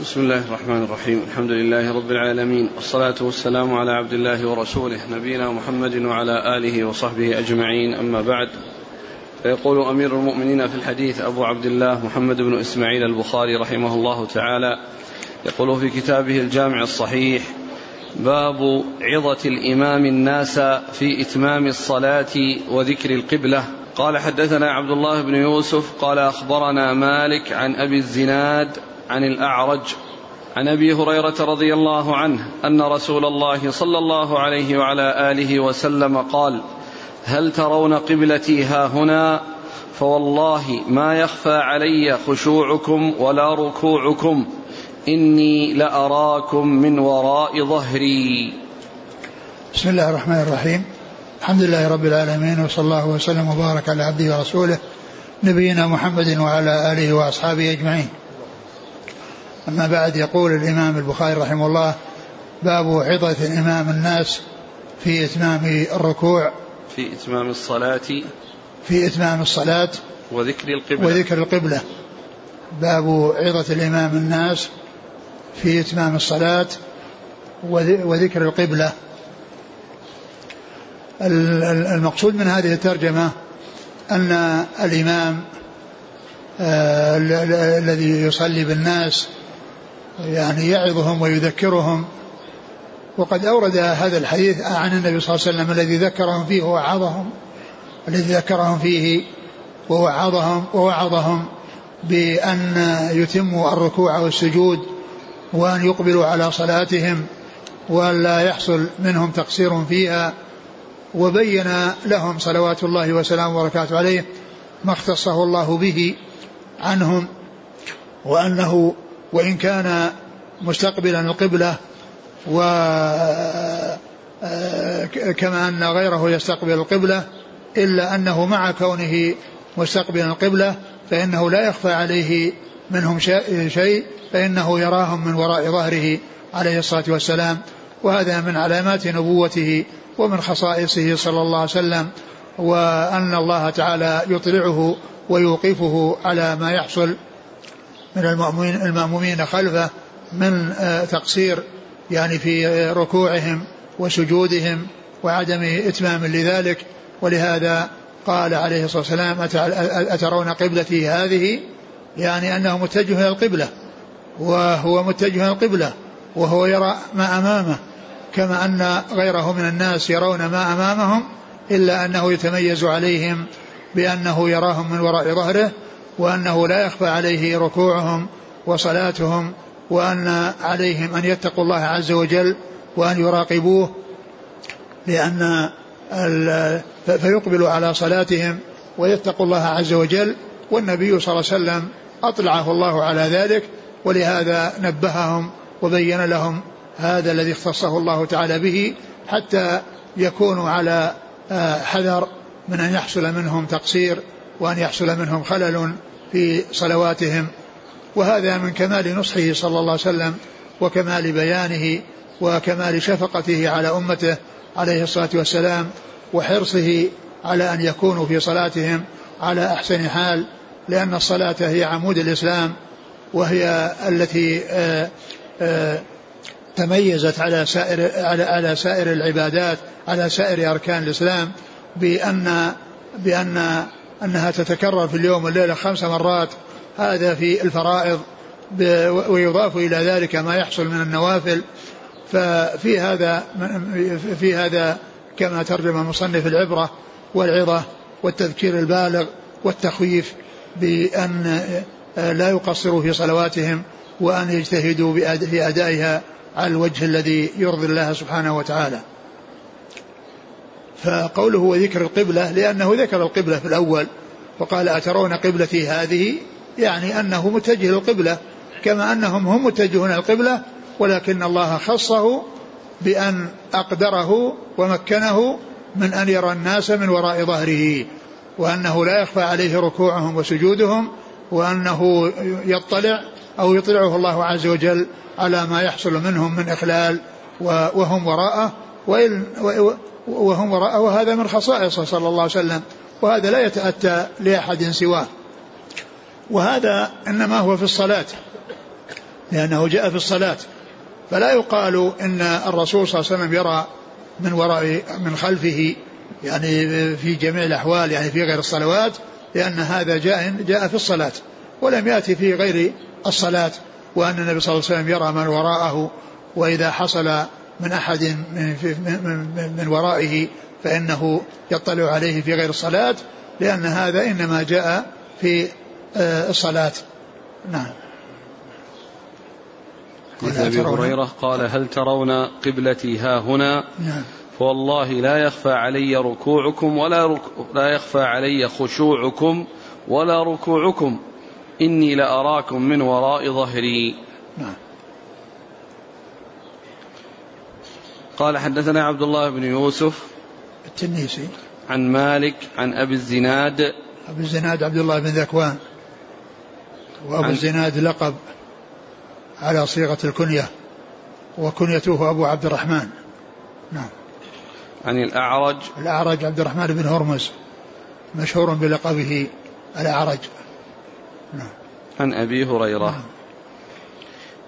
بسم الله الرحمن الرحيم الحمد لله رب العالمين والصلاة والسلام على عبد الله ورسوله نبينا محمد وعلى آله وصحبه أجمعين أما بعد فيقول أمير المؤمنين في الحديث أبو عبد الله محمد بن إسماعيل البخاري رحمه الله تعالى يقول في كتابه الجامع الصحيح باب عظة الإمام الناس في إتمام الصلاة وذكر القبلة قال حدثنا عبد الله بن يوسف قال أخبرنا مالك عن أبي الزناد عن الأعرج عن أبي هريرة رضي الله عنه أن رسول الله صلى الله عليه وعلى آله وسلم قال هل ترون قبلتي ها هنا؟ فوالله ما يخفى علي خشوعكم ولا ركوعكم. إني لأراكم من وراء ظهري. بسم الله الرحمن الرحيم. الحمد لله رب العالمين وصلى الله وسلم وبارك على عبده ورسوله نبينا محمد وعلى آله وأصحابه أجمعين. أما بعد يقول الإمام البخاري رحمه الله باب عظة الإمام الناس في إتمام الركوع. في إتمام الصلاة. في إتمام الصلاة وذكر القبلة. وذكر القبلة. باب عظة الإمام الناس في إتمام الصلاة وذكر القبلة. المقصود من هذه الترجمة أن الإمام آه، الذي يصلي بالناس يعني يعظهم ويذكرهم. وقد أورد هذا الحديث عن النبي صلى الله عليه وسلم الذي ذكرهم فيه ووعظهم الذي ذكرهم فيه ووعظهم ووعظهم بأن يتموا الركوع والسجود وأن يقبلوا على صلاتهم وأن لا يحصل منهم تقصير فيها. وبين لهم صلوات الله وسلامه وبركاته عليه ما اختصه الله به عنهم وأنه وإن كان مستقبلا القبلة و كما أن غيره يستقبل القبلة إلا أنه مع كونه مستقبلا القبلة فإنه لا يخفى عليه منهم شيء فإنه يراهم من وراء ظهره عليه الصلاة والسلام. وهذا من علامات نبوته ومن خصائصه صلى الله عليه وسلم وأن الله تعالى يطلعه ويوقفه على ما يحصل من المأمومين, المأمومين خلفه من آه، تقصير يعني في ركوعهم وسجودهم وعدم إتمام لذلك. ولهذا قال عليه الصلاة والسلام أترون قبلتي هذه؟ يعني أنه متجه إلى القبلة وهو متجه إلى القبلة وهو يرى ما أمامه كما أن غيره من الناس يرون ما أمامهم إلا أنه يتميز عليهم بأنه يراهم من وراء ظهره وأنه لا يخفى عليه ركوعهم وصلاتهم وأن عليهم أن يتقوا الله عز وجل وأن يراقبوه لأن فيقبلوا على صلاتهم ويتقوا الله عز وجل والنبي صلى الله عليه وسلم أطلعه الله على ذلك ولهذا نبههم وبين لهم هذا الذي اختصه الله تعالى به حتى يكونوا على آه، حذر من أن يحصل منهم تقصير وأن يحصل منهم خلل في صلواتهم وهذا من كمال نصحه صلى الله عليه وسلم وكمال بيانه وكمال شفقته على أمته عليه الصلاة والسلام وحرصه على أن يكونوا في صلاتهم على أحسن حال لأن الصلاة هي عمود الإسلام وهي التي آه، آه، تميزت على سائر على على سائر العبادات على سائر أركان الإسلام بأن بأن أنها تتكرر في اليوم والليلة خمس مرات هذا في الفرائض ويضاف إلى ذلك ما يحصل من النوافل. ففي هذا في هذا كما ترجم مصنف العبرة والعظة والتذكير البالغ والتخويف بأن لا يقصروا في صلواتهم وأن يجتهدوا في أدائها على الوجه الذي يرضي الله سبحانه وتعالى. فقوله وذكر القبلة لأنه ذكر القبلة في الأول وقال أترون قبلتي هذه؟ يعني أنه متجه للقبلة كما أنهم هم متجهون القبلة ولكن الله خصه بأن أقدره ومكنه من أن يرى الناس من وراء ظهره وأنه لا يخفى عليه ركوعهم وسجودهم وأنه يطلع أو يطلعه الله عز وجل على ما يحصل منهم من إخلال وهم وراءه وإن وهم وراءه وهذا من خصائصه صلى الله عليه وسلم. وهذا لا يتأتى لأحد سواه. وهذا إنما هو في الصلاة لأنه جاء في الصلاة. فلا يقال إن الرسول صلى الله عليه وسلم يرى من وراء من خلفه يعني في جميع الأحوال يعني في غير الصلوات لأن هذا جاء جاء في الصلاة. ولم يأتي في غير الصلاة وأن النبي صلى الله عليه وسلم يرى من وراءه وإذا حصل من أحد من, من, من ورائه فإنه يطلع عليه في غير الصلاة لأن هذا إنما جاء في آه، الصلاة. نعم. حديث أبي هريرة قال هل ترون قبلتي ها هنا؟ نعم. فوالله لا يخفى علي ركوعكم ولا رك... لا يخفى علي خشوعكم ولا ركوعكم. إني لأراكم من وراء ظهري. نعم. قال حدثنا عبد الله بن يوسف التنيسي عن مالك عن أبي الزناد. أبي الزناد عبد الله بن ذكوان. وأبو الزناد لقب على صيغة الكنية وكنيته أبو عبد الرحمن. نعم. عن الأعرج. الأعرج عبد الرحمن بن هرمز مشهور بلقبه الأعرج. نعم. عن أبي هريرة. نعم.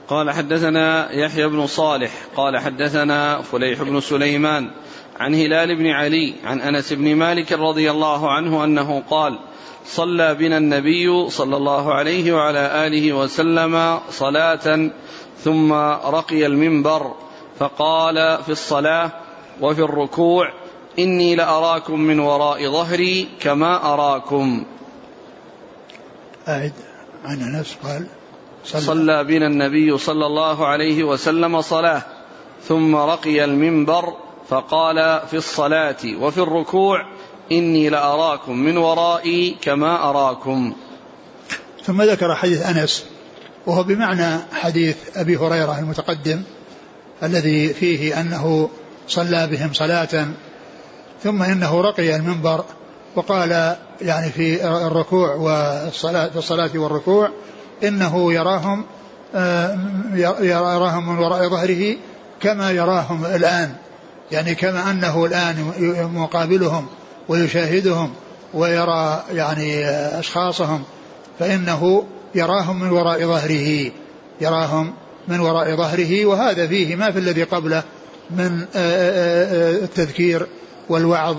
قال حدثنا يحيى بن صالح قال حدثنا فليح بن سليمان عن هلال بن علي عن أنس بن مالك رضي الله عنه أنه قال صلى بنا النبي صلى الله عليه وعلى آله وسلم صلاة ثم رقي المنبر فقال في الصلاة وفي الركوع إني لأراكم من وراء ظهري كما أراكم. اعد عن أنس قال صلى, صلى بنا النبي صلى الله عليه وسلم صلاة ثم رقي المنبر فقال في الصلاة وفي الركوع إني لأراكم من ورائي كما أراكم. ثم ذكر حديث أنس وهو بمعنى حديث أبي هريرة المتقدم الذي فيه أنه صلى بهم صلاة ثم إنه رقي المنبر وقال يعني في الركوع والصلاة في الصلاة والركوع إنه يراهم آه، يراهم من وراء ظهره كما يراهم الآن. يعني كما أنه الآن مقابلهم ويشاهدهم ويرى يعني أشخاصهم فإنه يراهم من وراء ظهره يراهم من وراء ظهره وهذا فيه ما في الذي قبله من التذكير والوعظ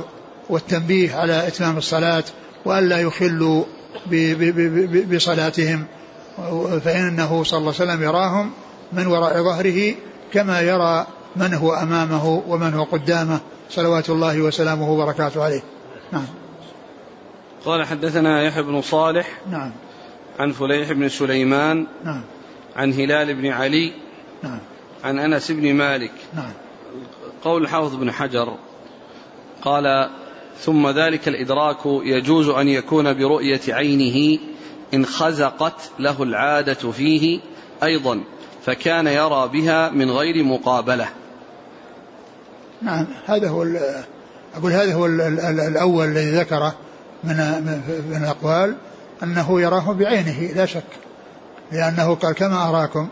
والتنبيه على إتمام الصلاة وألا يخلوا بصلاتهم. فإنه صلى الله عليه وسلم يراهم من وراء ظهره كما يرى من هو أمامه ومن هو قدامه. صلوات الله وسلامه وبركاته عليه. نعم. قال حدثنا يحيى بن صالح نعم. عن فليح بن سليمان نعم. عن هلال بن علي نعم. عن أنس بن مالك. نعم. قول الحافظ بن حجر. قال ثم ذلك الإدراك يجوز أن يكون برؤية عينه إن خزقت له العادة فيه أيضا فكان يرى بها من غير مقابلة. نعم هذا هو أقول هذا هو الأول الذي ذكره من من الأقوال أنه يراه بعينه لا شك لأنه قال كما أراكم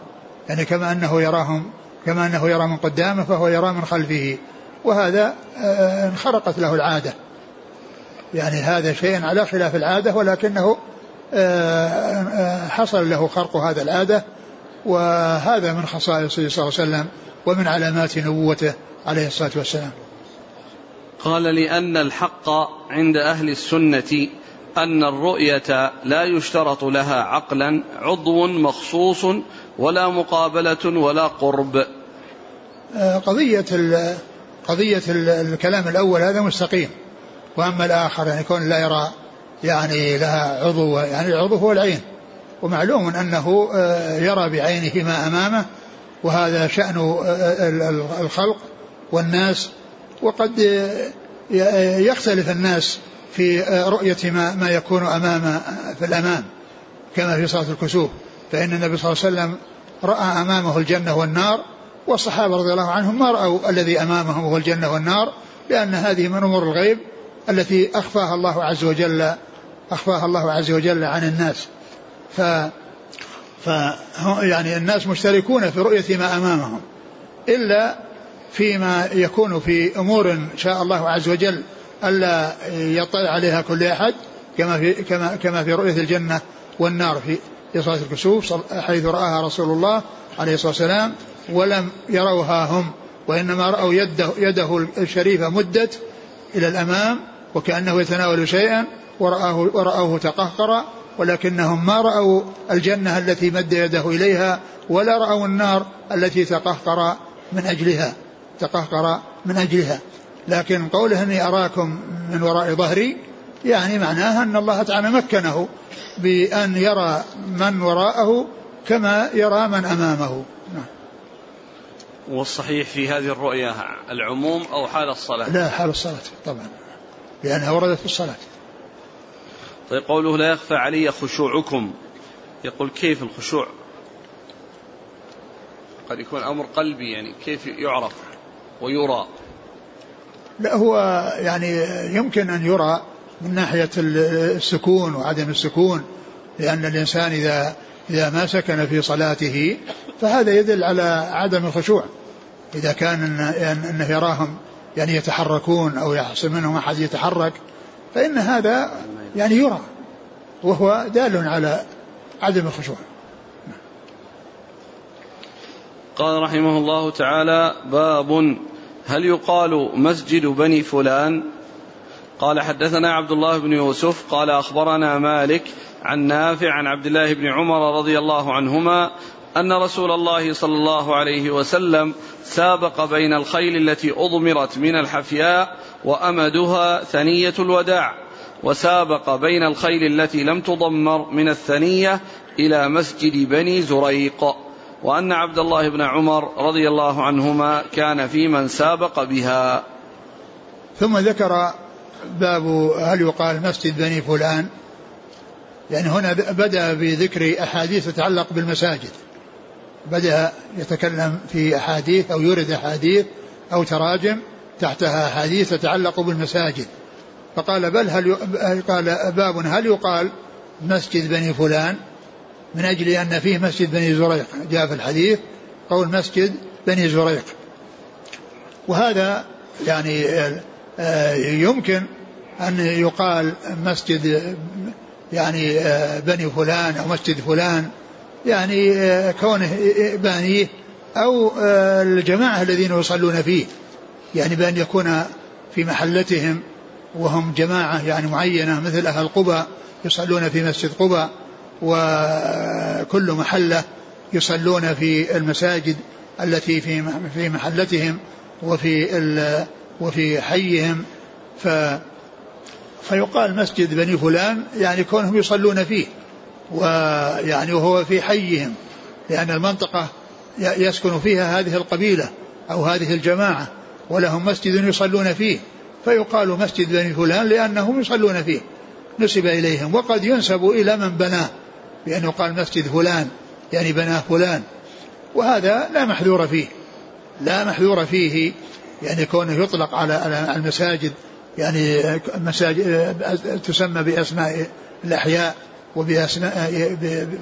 يعني كما أنه يراهم كما أنه يرى من قدامه فهو يرى من خلفه وهذا آه، انخرقت له العادة. يعني هذا شيء على خلاف العادة ولكنه آه، آه، حصل له خرق هذا العادة وهذا من خصائصه صلى الله عليه وسلم. ومن علامات نبوته عليه الصلاة والسلام. قال لأن الحق عند أهل السنة أن الرؤية لا يشترط لها عقلا عضو مخصوص ولا مقابلة ولا قرب. آه، قضية قضية الكلام الأول هذا مستقيم. وأما الآخر يعني كون لا يرى يعني لها عضو يعني العضو هو العين. ومعلوم أنه آه، يرى بعينه ما أمامه وهذا شأن آه، الخلق والناس وقد يختلف الناس في رؤية ما, ما يكون أمام في الأمام كما في صلاة الكسوف. فإن النبي صلى الله عليه وسلم رأى أمامه الجنة والنار والصحابة رضي الله عنهم ما رأوا الذي أمامهم هو الجنة والنار لأن هذه من أمور الغيب التي أخفاها الله عز وجل أخفاها الله عز وجل عن الناس. ف ف يعني الناس مشتركون في رؤية ما أمامهم إلا فيما يكون في أمور شاء الله عز وجل ألا يطلع عليها كل أحد كما في كما كما في رؤية الجنة والنار في لصلاة الكسوف حيث رآها رسول الله عليه الصلاة والسلام ولم يروها هم وإنما رأوا يده, يده الشريفة مدت إلى الأمام وكأنه يتناول شيئا ورآه, ورآه تقهقر ولكنهم ما رأوا الجنة التي مد يده إليها ولا رأوا النار التي تقهقر من أجلها تقهقر من أجلها. لكن قوله إني أراكم من وراء ظهري يعني معناها أن الله تعالى مكنه بأن يرى من وراءه كما يرى من أمامه. نعم. والصحيح في هذه الرؤية العموم أو حال الصلاة؟ لا حال الصلاة طبعا. لأنها وردت في الصلاة. طيب قوله لا يخفى علي خشوعكم. يقول كيف الخشوع؟ قد يكون أمر قلبي يعني كيف يعرف ويرى. لا هو يعني يمكن أن يرى من ناحية السكون وعدم السكون لأن الإنسان إذا إذا ما سكن في صلاته فهذا يدل على عدم الخشوع. إذا كان أنه يراهم يعني يتحركون أو يحصل منهم أحد يتحرك فإن هذا يعني يرى وهو دال على عدم الخشوع. قال رحمه الله تعالى باب هل يقال مسجد بني فلان؟ قال حدثنا عبد الله بن يوسف قال أخبرنا مالك عن نافع عن عبد الله بن عمر رضي الله عنهما أن رسول الله صلى الله عليه وسلم سابق بين الخيل التي أضمرت من الحفياء وأمدها ثنية الوداع. وسابق بين الخيل التي لم تضمر من الثنية إلى مسجد بني زريق وأن عبد الله بن عمر رضي الله عنهما كان في من سابق بها. ثم ذكر باب هل يقال مسجد بني فلان يعني هنا بدأ بذكر أحاديث تتعلق بالمساجد. بدأ يتكلم في أحاديث أو يورد أحاديث أو تراجم تحتها أحاديث تتعلق بالمساجد. فقال بل هل قال باب هل يقال مسجد بني فلان؟ من أجل أن فيه مسجد بني زريق. جاء في الحديث قول مسجد بني زريق. وهذا يعني آه، يمكن أن يقال مسجد يعني آه، بني فلان أو مسجد فلان يعني آه، كونه بانيه أو الجماعة الذين يصلون فيه يعني بأن يكون في محلتهم وهم جماعة يعني معينة مثل أهل قبى يصلون في مسجد قبى وكل محلة يصلون في المساجد التي في في محلتهم وفي وفي حيهم. ف فيقال مسجد بني فلان يعني كونهم يصلون فيه ويعني وهو في حيهم لأن المنطقة يسكن فيها هذه القبيلة أو هذه الجماعة ولهم مسجد يصلون فيه. فيقال مسجد بني فلان لأنهم يصلون فيه. نسب إليهم وقد ينسب إلى من بناه بأن يقال مسجد فلان يعني بناه فلان. وهذا لا محذور فيه لا محذور فيه يعني كونه يطلق على المساجد يعني مساجد تسمى بأسماء الأحياء وبأسماء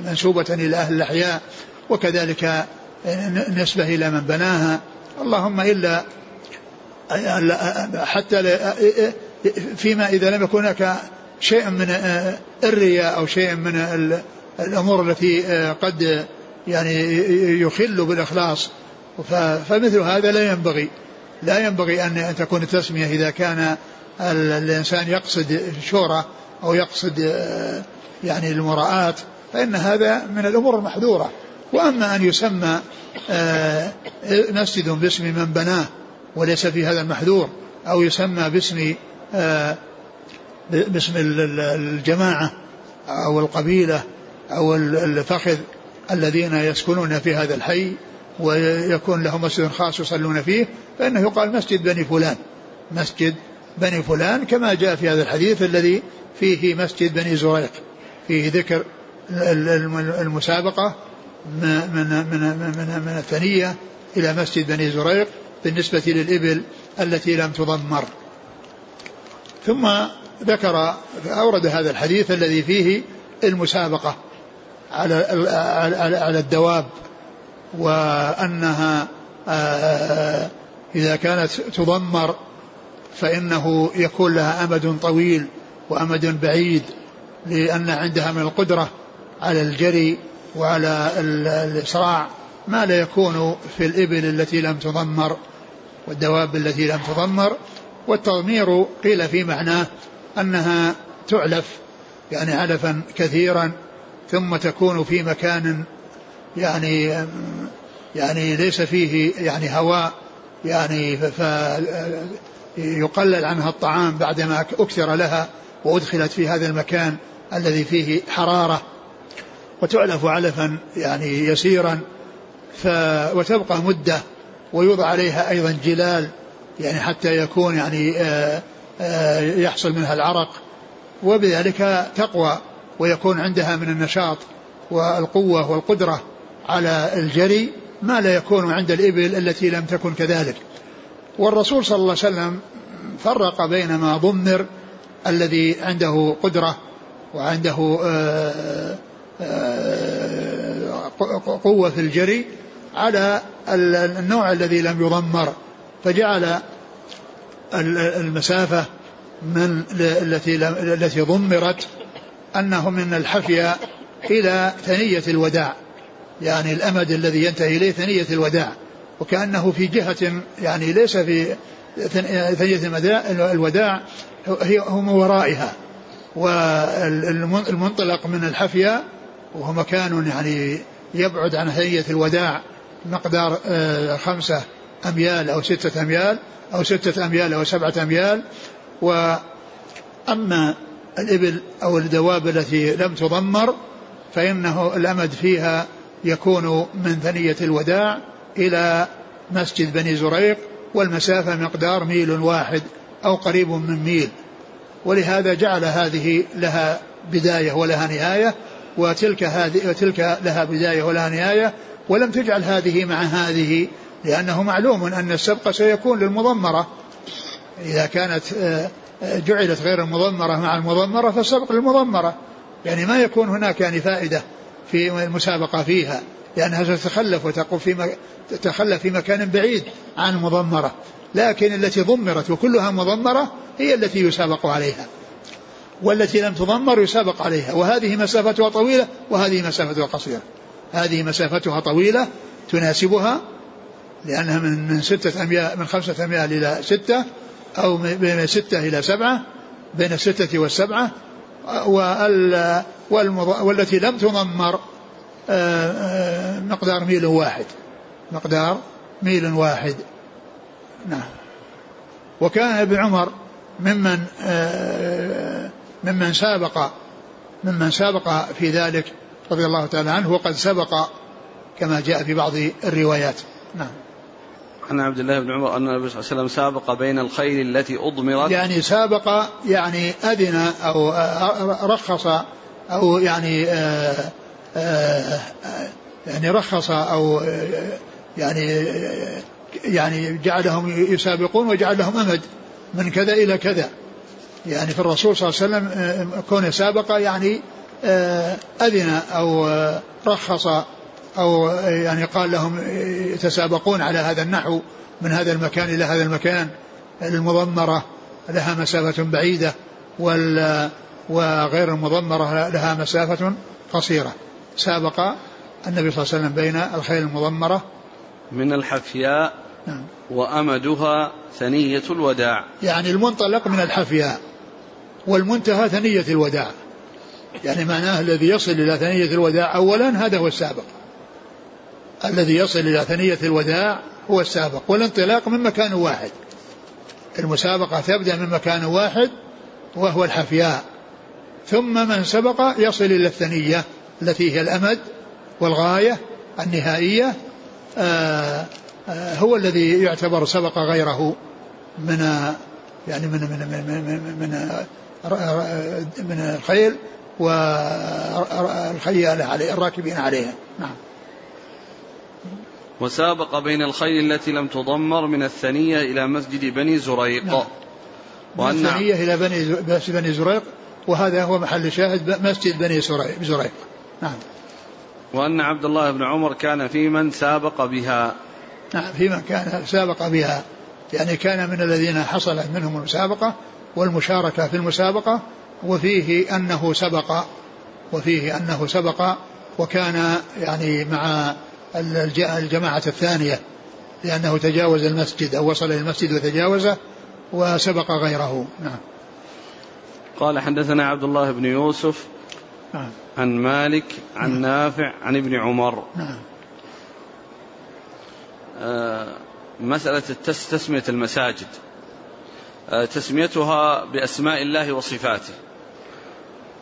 منسوبة إلى أهل الأحياء وكذلك نسبة إلى من بناها. اللهم إلا حتى فيما إذا لم يكن هناك شيء من الرياء أو شيء من الأمور التي قد يعني يخل بالإخلاص فمثل هذا لا ينبغي لا ينبغي أن تكون التسمية إذا كان الإنسان يقصد شورى أو يقصد يعني المراءات فإن هذا من الأمور المحذورة. وأما أن يسمى مسجد باسم من بناه وليس في هذا المحذور أو يسمى باسم باسم الجماعة أو القبيلة أو الفخذ الذين يسكنون في هذا الحي ويكون لهم مسجد خاص يصلون فيه فإنه يقال مسجد بني فلان. مسجد بني فلان كما جاء في هذا الحديث الذي فيه مسجد بني زريق. فيه ذكر المسابقة من من من من الثنية إلى مسجد بني زريق بالنسبة للإبل التي لم تضمر. ثم ذكر أورد هذا الحديث الذي فيه المسابقة على على الدواب وأنها آه، إذا كانت تضمر فإنه يكون لها أمد طويل وأمد بعيد لأن عندها من القدرة على الجري وعلى الإسراع ما لا يكون في الإبل التي لم تضمر. والدواب التي لم تضمر والتضمير قيل في معناه أنها تعلف يعني علفا كثيرا ثم تكون في مكان يعني يعني ليس فيه يعني هواء يعني فيقلل عنها الطعام بعدما أكثر لها وأدخلت في هذا المكان الذي فيه حرارة. وتعلف علفا يعني يسيرا ف وتبقى مدة ويوضع عليها أيضا جلال يعني حتى يكون يعني آآ آآ يحصل منها العرق. وبذلك تقوى ويكون عندها من النشاط والقوة والقدرة على الجري ما لا يكون عند الإبل التي لم تكن كذلك. والرسول صلى الله عليه وسلم فرق بين ما ضمر الذي عنده قدرة وعنده آآ قوة في الجري على النوع الذي لم يضمر فجعل المسافة من التي التي ضمرت أنه من الحفية إلى ثنية الوداع يعني الأمد الذي ينتهي إليه ثنية الوداع وكأنه في جهة يعني ليس في ثنية الوداع هي هم ورائها والمنطلق من الحفية وهو مكان يعني يبعد عن ثنية الوداع مقدار خمسة أميال أو ستة أميال أو ستة أميال أو سبعة أميال. وأما الإبل أو الدواب التي لم تضمر فإنه الأمد فيها يكون من ثنية الوداع إلى مسجد بني زريق والمسافة مقدار ميل واحد أو قريب من ميل. ولهذا جعل هذه لها بداية ولها نهاية وتلك هذه وتلك لها بداية ولها نهاية. ولم تجعل هذه مع هذه لأنه معلوم أن السبق سيكون للمضمرة. إذا كانت جعلت غير المضمرة مع المضمرة فالسبق للمضمرة. يعني ما يكون هناك يعني فائدة في المسابقة فيها لأنها ستتخلف وتقوم في تتخلف في مكان بعيد عن المضمرة. لكن التي ضمرت وكلها مضمرة هي التي يسابق عليها. والتي لم تضمر يسابق عليها. وهذه مسافتها طويلة وهذه مسافتها قصيرة. هذه مسافتها طويلة تناسبها لأنها من من ستة أميال من خمسة أميال إلى ستة أو بين ستة إلى سبعة بين الستة والسبعة والتي لم تضمر مقدار ميل واحد. مقدار ميل واحد. نعم. وكان ابن عمر ممن ممن سابق ممن سابق في ذلك رضي الله تعالى عنه وقد سبق كما جاء في بعض الروايات. نعم. عن عبد الله بن عمر أن النبي صلى الله عليه وسلم سابق بين الخيل التي أضمرت. يعني سابق يعني أذن أو رخص أو يعني آآ آآ يعني رخص أو يعني يعني جعلهم يسابقون وجعل لهم أمد من كذا إلى كذا. يعني في الرسول صلى الله عليه وسلم كون سابق يعني أذن أو رخص أو يعني قال لهم يتسابقون على هذا النحو من هذا المكان إلى هذا المكان. المضمرة لها مسافة بعيدة وال وغير المضمرة لها مسافة قصيرة. سابق النبي صلى الله عليه وسلم بين الخيل المضمرة. من الحفياء نعم. وأمدها ثنية الوداع. يعني المنطلق من الحفياء والمنتهى ثنية الوداع. يعني معناه الذي يصل إلى ثنية الوداع أولا هذا هو السابق الذي يصل إلى ثنية الوداع هو السابق والانطلاق من مكان واحد المسابقة تبدأ من مكان واحد وهو الحفياء ثم من سبق يصل إلى الثنية التي هي الأمد والغاية النهائية آآ آآ هو الذي يعتبر سبق غيره من يعني من من من من, من, من الخيل والخيال عليه الراكبين عليها. نعم. وسابق بين الخيل التي لم تضمر من الثنية إلى مسجد بني زريق. نعم. وأن من الثنية إلى بني بني زريق وهذا هو محل شاهد مسجد بني زريق نعم. وأن عبد الله بن عمر كان في من سابق بها. نعم في من كان سابق بها. يعني كان من الذين حصلت منهم المسابقة والمشاركة في المسابقة وفيه أنه سبق وفيه أنه سبق وكان يعني مع الجماعة الثانية لأنه تجاوز المسجد أو وصل إلى المسجد وتجاوزه وسبق غيره نعم قال حدثنا عبد الله بن يوسف نعم. عن مالك عن نعم. نافع عن ابن عمر نعم. آه مسألة تسمية المساجد آه تسميتها بأسماء الله وصفاته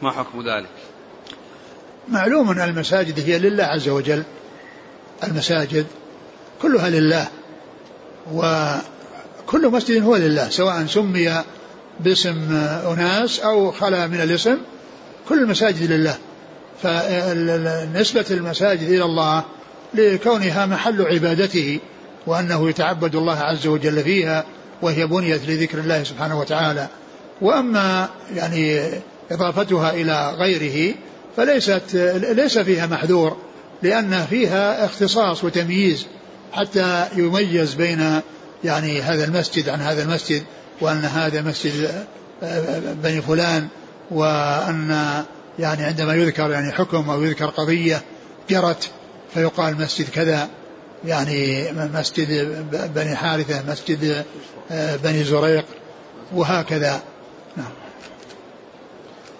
ما حكم ذلك؟ معلوم أن المساجد هي لله عز وجل. المساجد كلها لله وكل مسجد هو لله سواء سمي باسم أناس أو خلا من الاسم كل المساجد لله. فنسبة المساجد إلى الله لكونها محل عبادته وأنه يتعبد الله عز وجل فيها وهي بنيت لذكر الله سبحانه وتعالى. وأما يعني إضافتها إلى غيره فليست ليس فيها محذور لأن فيها اختصاص وتمييز حتى يميز بين يعني هذا المسجد عن هذا المسجد وأن هذا مسجد بني فلان وأن يعني عندما يذكر يعني حكم أو يذكر قضية جرت فيقال مسجد كذا يعني مسجد بني حارثة مسجد بني زريق وهكذا.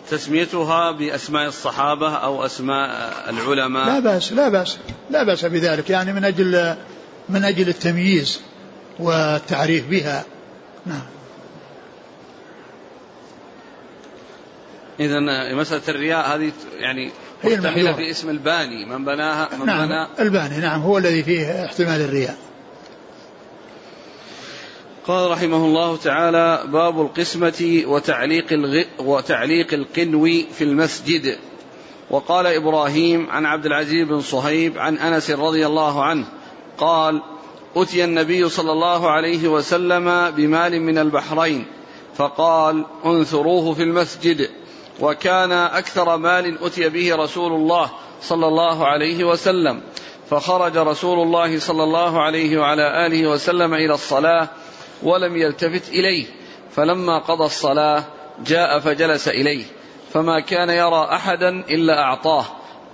تسميتها بأسماء الصحابة أو أسماء العلماء؟ لا بأس لا بأس لا بأس بذلك يعني من أجل من أجل التمييز والتعريف بها. نعم. إذا مسألة الرياء هذه يعني هي في اسم الباني من بناها من نعم بنى الباني نعم هو الذي فيه احتمال الرياء. قال رحمه الله تعالى باب القسمة وتعليق الغ... وتعليق القنو في المسجد. وقال إبراهيم عن عبد العزيز بن صهيب عن أنس رضي الله عنه قال أتي النبي صلى الله عليه وسلم بمال من البحرين فقال انثروه في المسجد. وكان أكثر مال أتي به رسول الله صلى الله عليه وسلم. فخرج رسول الله صلى الله عليه وعلى آله وسلم إلى الصلاة ولم يلتفت إليه. فلما قضى الصلاة جاء فجلس إليه. فما كان يرى أحدا إلا أعطاه.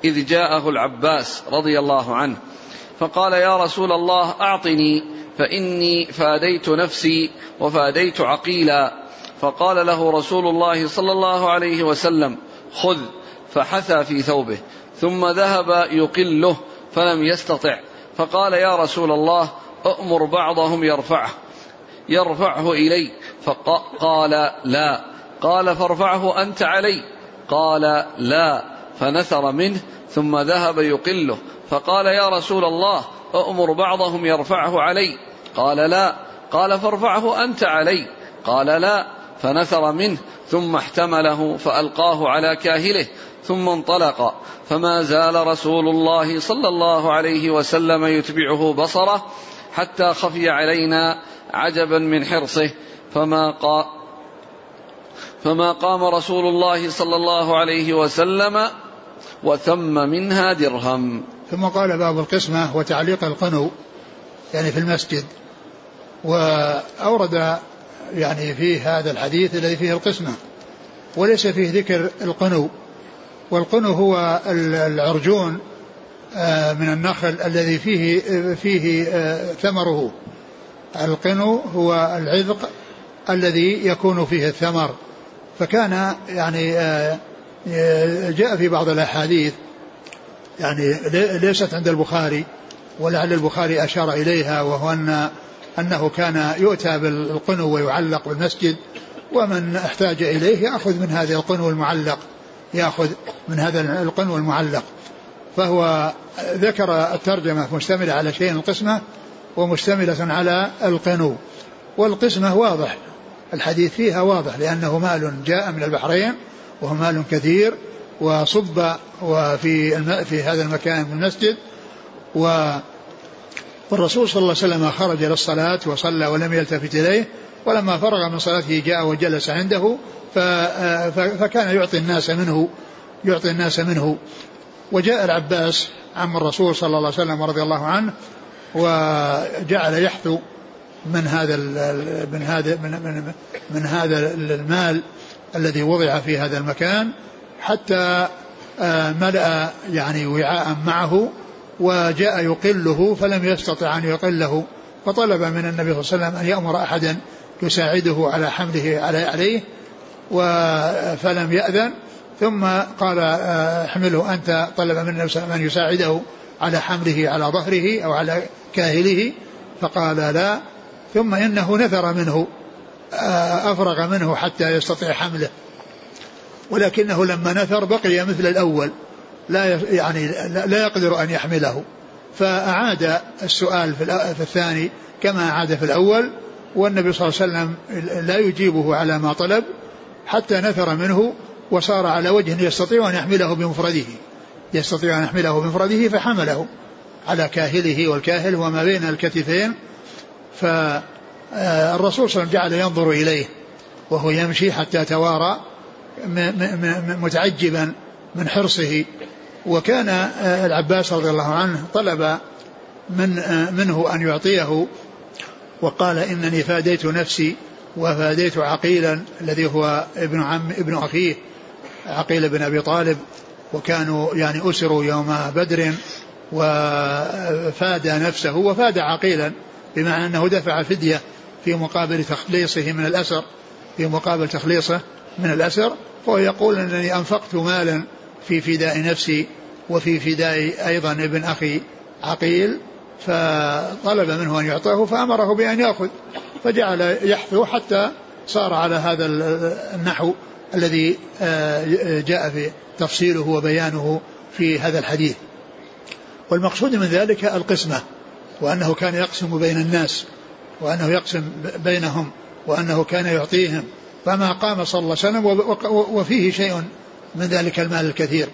إذ جاءه العباس رضي الله عنه. فقال يا رسول الله أعطني فإني فاديت نفسي وفاديت عقيلا. فقال له رسول الله صلى الله عليه وسلم خذ فحثى في ثوبه ثم ذهب يقله فلم يستطع. فقال يا رسول الله أأمر بعضهم يرفعه. يرفعه إلي فقال لا. قال فارفعه أنت علي. قال لا. فنثر منه ثم ذهب يقله. فقال يا رسول الله أأمر بعضهم يرفعه علي. قال لا. قال فارفعه أنت علي. قال لا. فنثر منه ثم احتمله فألقاه على كاهله ثم انطلق. فما زال رسول الله صلى الله عليه وسلم يتبعه بصره حتى خفي علينا عجبا من حرصه فما قا فما قام رسول الله صلى الله عليه وسلم وثم منها درهم. ثم قال باب القسمة وتعليق القنو يعني في المسجد وأورد يعني فيه هذا الحديث الذي فيه القسمة وليس فيه ذكر القنو والقنو هو العرجون آه، من النخل الذي فيه فيه آه، ثمره. القنو هو العذق الذي يكون فيه الثمر. فكان يعني آه، جاء في بعض الأحاديث يعني ليست عند البخاري ولعل البخاري أشار إليها وهو ان أنه كان يؤتى بالقنو ويعلق بالمسجد ومن احتاج إليه يأخذ من هذا القنو المعلق يأخذ من هذا القنو المعلق. فهو ذكر الترجمة مشتمله على شيء القسمه ومشتملة على القنو. والقسمة واضح. الحديث فيها واضح لأنه مال جاء من البحرين وهو مال كثير وصب وفي في هذا المكان من المسجد و والرسول صلى الله عليه وسلم خرج للصلاة وصلى ولم يلتفت إليه ولما فرغ من صلاته جاء وجلس عنده فكان يعطي الناس منه يعطي الناس منه. وجاء العباس عم الرسول صلى الله عليه وسلم رضي الله عنه وجعل يحثو من هذا من هذا من, من, من هذا المال الذي وضع في هذا المكان حتى آه، ملأ يعني وعاء معه وجاء يقله فلم يستطع أن يقله. فطلب من النبي صلى الله عليه وسلم أن يأمر أحدا يساعده على حمله عليه فلم يأذن. ثم قال آه، احمله أنت. طلب من النبي صلى الله عليه وسلم أن يساعده. على حمله على ظهره أو على كاهله فقال لا. ثم إنه نثر منه آه، أفرغ منه حتى يستطيع حمله. ولكنه لما نثر بقي مثل الأول لا يعني لا يقدر أن يحمله. فأعاد السؤال في الثاني كما أعاد في الأول والنبي صلى الله عليه وسلم لا يجيبه على ما طلب حتى نثر منه وصار على وجه يستطيع أن يحمله بمفرده. يستطيع أن يحمله بمفرده فحمله على كاهله والكاهل وما بين الكتفين. فالرسول صلى الله عليه وسلم جعل ينظر إليه وهو يمشي حتى توارى متعجبا من حرصه. وكان العباس رضي الله عنه طلب من منه أن يعطيه وقال إنني فاديت نفسي وفاديت عقيلا الذي هو ابن عم ابن أخيه عقيل بن أبي طالب. وكانوا يعني أسروا يوم بدر وفاد نفسه وفاد عقيلا بمعنى أنه دفع فدية في مقابل تخليصه من الأسر في مقابل تخليصه من الأسر فهو يقول أنني أنفقت مالا في فداء نفسي وفي فداء أيضا ابن أخي عقيل فطلب منه أن يعطيه فأمره بأن يأخذ فجعل يحثو حتى صار على هذا النحو. الذي آه، جاء في تفصيله وبيانه في هذا الحديث. والمقصود من ذلك القسمة وأنه كان يقسم بين الناس وأنه يقسم بينهم وأنه كان يعطيهم. فما قام صلى الله عليه وسلم وفيه شيء من ذلك المال الكثير.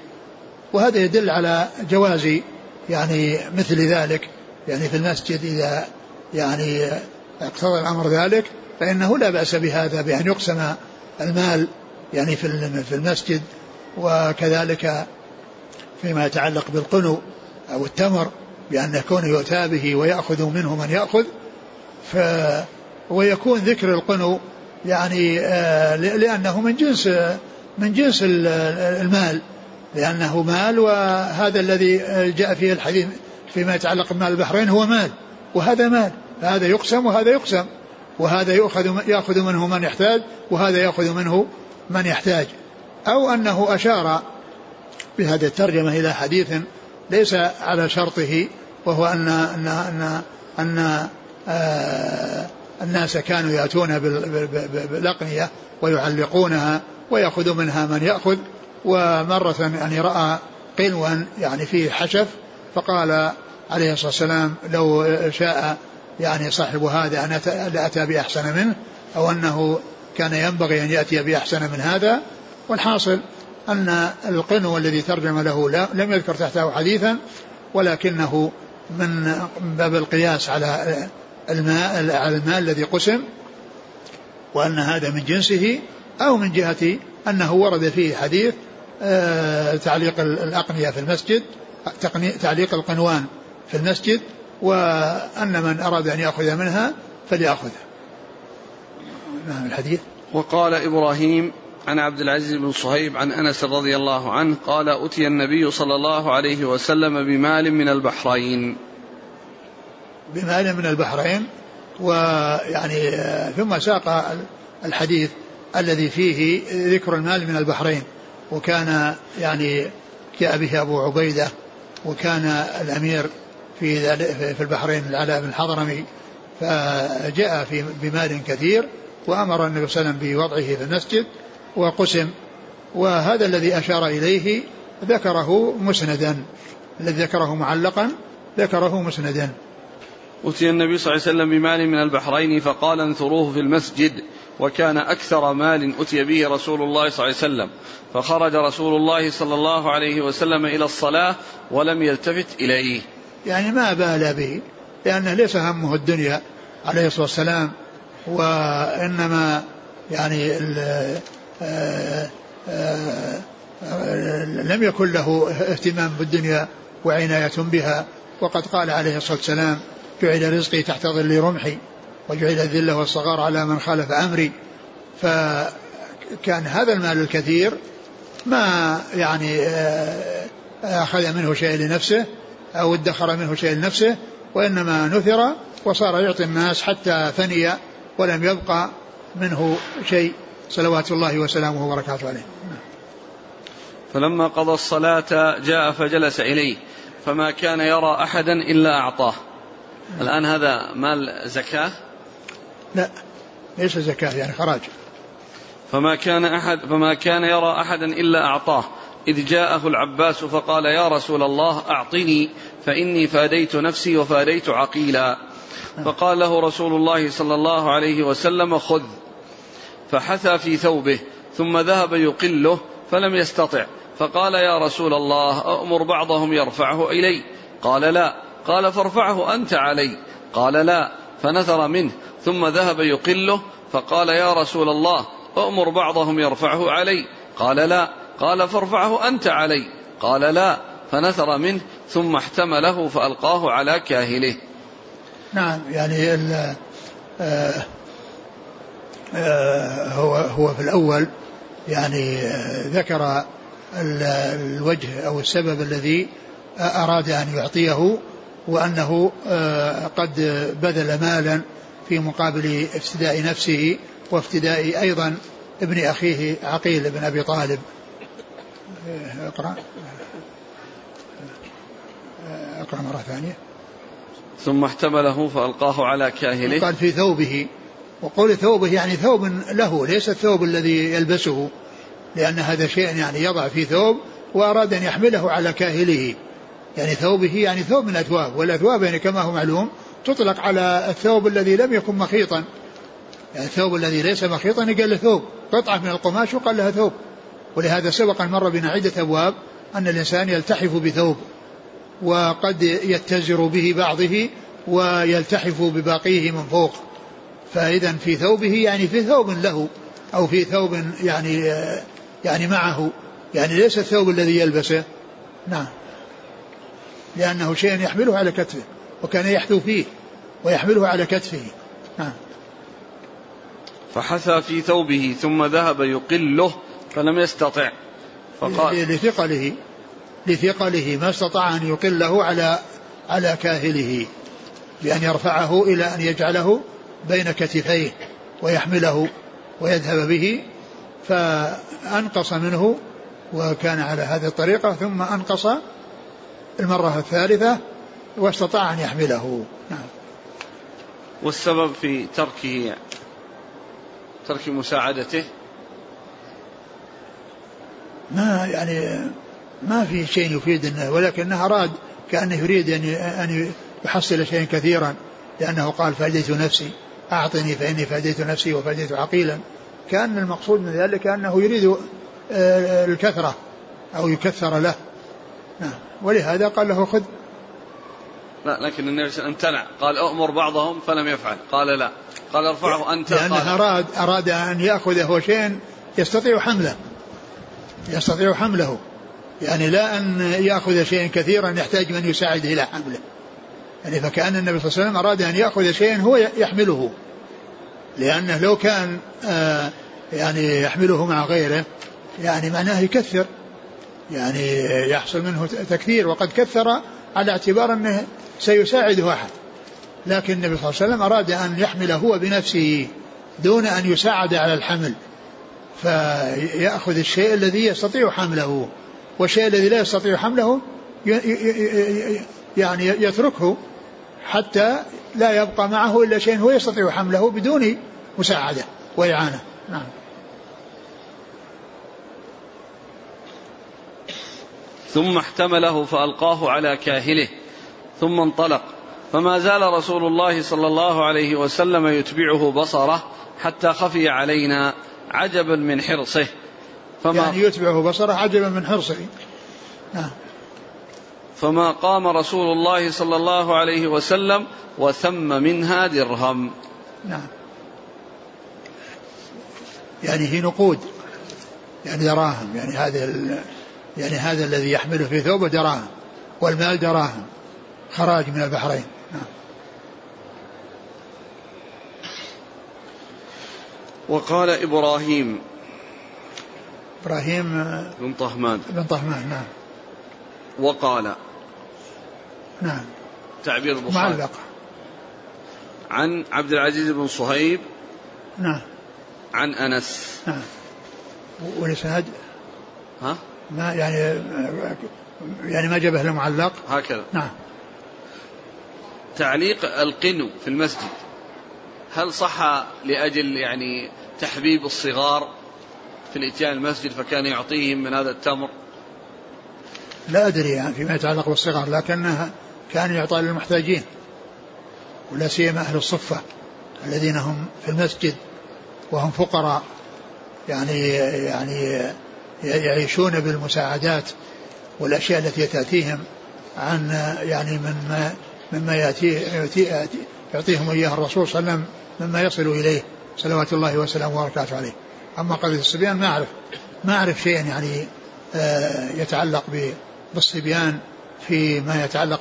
وهذا يدل على جواز يعني مثل ذلك. يعني في المسجد إذا يعني اقتضى الأمر ذلك فإنه لا بأس بهذا بأن يقسم المال يعني في في المسجد وكذلك فيما يتعلق بالقنو أو التمر بأن يكون يؤتى به ويأخذ منه من يأخذ. ف ويكون ذكر القنو يعني آه، لأنه من جنس من جنس المال لأنه مال وهذا الذي جاء فيه الحديث فيما يتعلق بمال البحرين هو مال وهذا مال هذا يقسم وهذا يقسم وهذا يؤخذ يأخذ منه من يحتاج وهذا يأخذ منه من يحتاج. أو أنه أشار بهذه الترجمة إلى حديث ليس على شرطه وهو ان ان ان, أن آه الناس كانوا يأتون بالأقنية ويعلقونها ويأخذ منها من يأخذ. ومرة يعني رأى قلوا يعني فيه حشف فقال عليه الصلاة والسلام لو شاء يعني صاحب هذا أن أتى بأحسن منه أو أنه كان ينبغي أن يأتي بأحسن من هذا والحاصل أن القنو الذي ترجم له لم يذكر تحته حديثا ولكنه من باب القياس على الماء على الماء الذي قسم وأن هذا من جنسه أو من جهة أنه ورد فيه حديث آه، تعليق الأقنية في المسجد تعليق القنوان في المسجد وأن من أراد أن يأخذ منها فليأخذها نعم الحديث؟ وقال إبراهيم عن عبد العزيز بن صهيب عن أنس رضي الله عنه قال أتي النبي صلى الله عليه وسلم بمال من البحرين. بمال من البحرين ويعني ثم ساق الحديث الذي فيه ذكر المال من البحرين وكان يعني جاء به أبو عبيدة وكان الأمير في في البحرين العلاء بن الحضرمي فجاء في بمال كثير وأمر النبي صلى الله عليه وسلم بوضعه في المسجد وقسم وهذا الذي أشار إليه ذكره مسندا الذي ذكره معلقا ذكره مسندا. أتي النبي صلى الله عليه وسلم بمال من البحرين فقال انثروه في المسجد وكان أكثر مال أتي به رسول الله صلى الله عليه وسلم. فخرج رسول الله صلى الله عليه وسلم إلى الصلاة ولم يلتفت إليه. يعني ما بال به لأنه ليس همه الدنيا عليه الصلاة والسلام. وإنما يعني آه، آه، لم يكن له اهتمام بالدنيا وعناية بها. وقد قال عليه الصلاة والسلام جعل رزقي تحت ظل رمحي وجعل الذلة والصغار على من خالف أمري. فكان هذا المال الكثير ما يعني آه، أخذ منه شيء لنفسه أو ادخر منه شيء لنفسه وإنما نثر وصار يعطي الناس حتى فني ولم يبقى منه شيء. صلوات الله وسلامه وبركاته عليه. فلما قضى الصلاة جاء فجلس إليه فما كان يرى أحدا إلا أعطاه. الآن هذا مال زكاة؟ لا ليس زكاة يعني خراج. فما كان أحد فما كان يرى أحدا إلا أعطاه. إذ جاءه العباس فقال يا رسول الله أعطني فإني فاديت نفسي وفاديت عقيلا. فقال له رسول الله صلى الله عليه وسلم خذ. فحثى في ثوبه ثم ذهب يقله فلم يستطع. فقال يا رسول الله أأمر بعضهم يرفعه إلي؟ قال لا. قال فارفعه أنت علي. قال لا. فنثر منه ثم ذهب يقله فقال يا رسول الله أأمر بعضهم يرفعه علي. قال لا. قال فارفعه أنت علي. قال لا. فنثر منه ثم احتمله فألقاه على كاهله. نعم يعني ال آه آه هو هو في الأول يعني آه ذكر الوجه أو السبب الذي أراد أن يعطيه وأنه آه، قد بذل مالا في مقابل افتداء نفسه وافتداء أيضا ابن أخيه عقيل بن أبي طالب. آه، اقرأ. آه، اقرأ مرة ثانية. ثم احتمله فألقاه على كاهله. قال في ثوبه وقول ثوبه يعني ثوب له ليس الثوب الذي يلبسه لأن هذا شيء يعني يضع في ثوب وأراد أن يحمله على كاهله. يعني ثوبه يعني ثوب من الأثواب والأثواب يعني كما هو معلوم تطلق على الثوب الذي لم يكن مخيطا. يعني الثوب الذي ليس مخيطا يقال له ثوب قطعة من القماش وقال لها ثوب. ولهذا سبق أن مر بنا عدة أبواب أن الإنسان يلتحف بثوب. وقد يتزر به بعضه ويلتحف بباقيه من فوق. فإذا في ثوبه يعني في ثوب له أو في ثوب يعني يعني معه. يعني ليس الثوب الذي يلبسه. نعم. لأنه شيء يحمله على كتفه وكان يحثو فيه ويحمله على كتفه. نعم. فحثى في ثوبه ثم ذهب يقله فلم يستطع. فقال لثقله. لثقله ما استطاع أن يقله على على كاهله بأن يرفعه إلى أن يجعله بين كتفيه ويحمله ويذهب به فأنقص منه وكان على هذه الطريقة ثم أنقص المرة الثالثة واستطاع أن يحمله. نعم. والسبب في تركه ترك مساعدته؟ ما يعني ما في شيء يفيد إنه ولكنه اراد كأنه يريد أن أن يحصل شيئا كثيرا لأنه قال فاديت نفسي أعطني فإني فاديت نفسي وفاديت عقيلا. كأن المقصود من ذلك أنه يريد آه، الكثرة أو يكثر له. نعم. ولهذا قال له خذ. لا لكن النبي امتنع. قال أؤمر بعضهم فلم يفعل. قال لا. قال ارفعه أنت. لأنه قال أراد أراد أن يأخذ هو شيء يستطيع حمله. يستطيع حمله. يعني لا أن يأخذ شيئا كثيرا يحتاج من يساعده إلى حمله. يعني فكأن النبي صلى الله عليه وسلم أراد أن يأخذ شيئا هو يحمله. لأنه لو كان آه يعني يحمله مع غيره يعني معناه يكثر. يعني يحصل منه تكثير وقد كثر على اعتبار أنه سيساعده أحد. لكن النبي صلى الله عليه وسلم أراد أن يحمل هو بنفسه دون أن يساعد على الحمل. فيأخذ الشيء الذي يستطيع حمله. والشيء الذي لا يستطيع حمله يعني يتركه حتى لا يبقى معه إلا شيء هو يستطيع حمله بدون مساعدة وإعانة. نعم. ثم احتمله فألقاه على كاهله ثم انطلق. فما زال رسول الله صلى الله عليه وسلم يتبعه بصره حتى خفي علينا عجبا من حرصه. فما يعني يتبعه بصره عجبا من حرصه. نعم. فما قام رسول الله صلى الله عليه وسلم وثم منها درهم. نعم. يعني هي نقود. يعني دراهم. يعني هذا يعني هذا الذي يحمله في ثوبه دراهم. والمال دراهم. خراج من البحرين. نعم. وقال إبراهيم إبراهيم بن طهمان. بن طهمان نعم. وقال نعم. تعبير البخاري. معلق. عن عبد العزيز بن صهيب. نعم. عن أنس. نعم. والإسناد ها؟ ما يعني يعني ما جابه المعلق هكذا. نعم. تعليق القنو في المسجد. هل صح لأجل يعني تحبيب الصغار؟ في الإتيان المسجد فكان يعطيهم من هذا التمر. لا أدري يعني فيما يتعلق بالصغار لكنها كان يعطى للمحتاجين ولا سيما أهل الصفة الذين هم في المسجد وهم فقراء. يعني يعني يعيشون بالمساعدات والأشياء التي تأتيهم عن يعني مما يأتي يأتي يعطيهم إياه الرسول صلى الله عليه وسلم مما يصل إليه صلوات الله وسلامه وبركاته عليه. أما قضية الصبيان ما أعرف ما أعرف شيئا يعني آه، يتعلق بالصبيان فيما يتعلق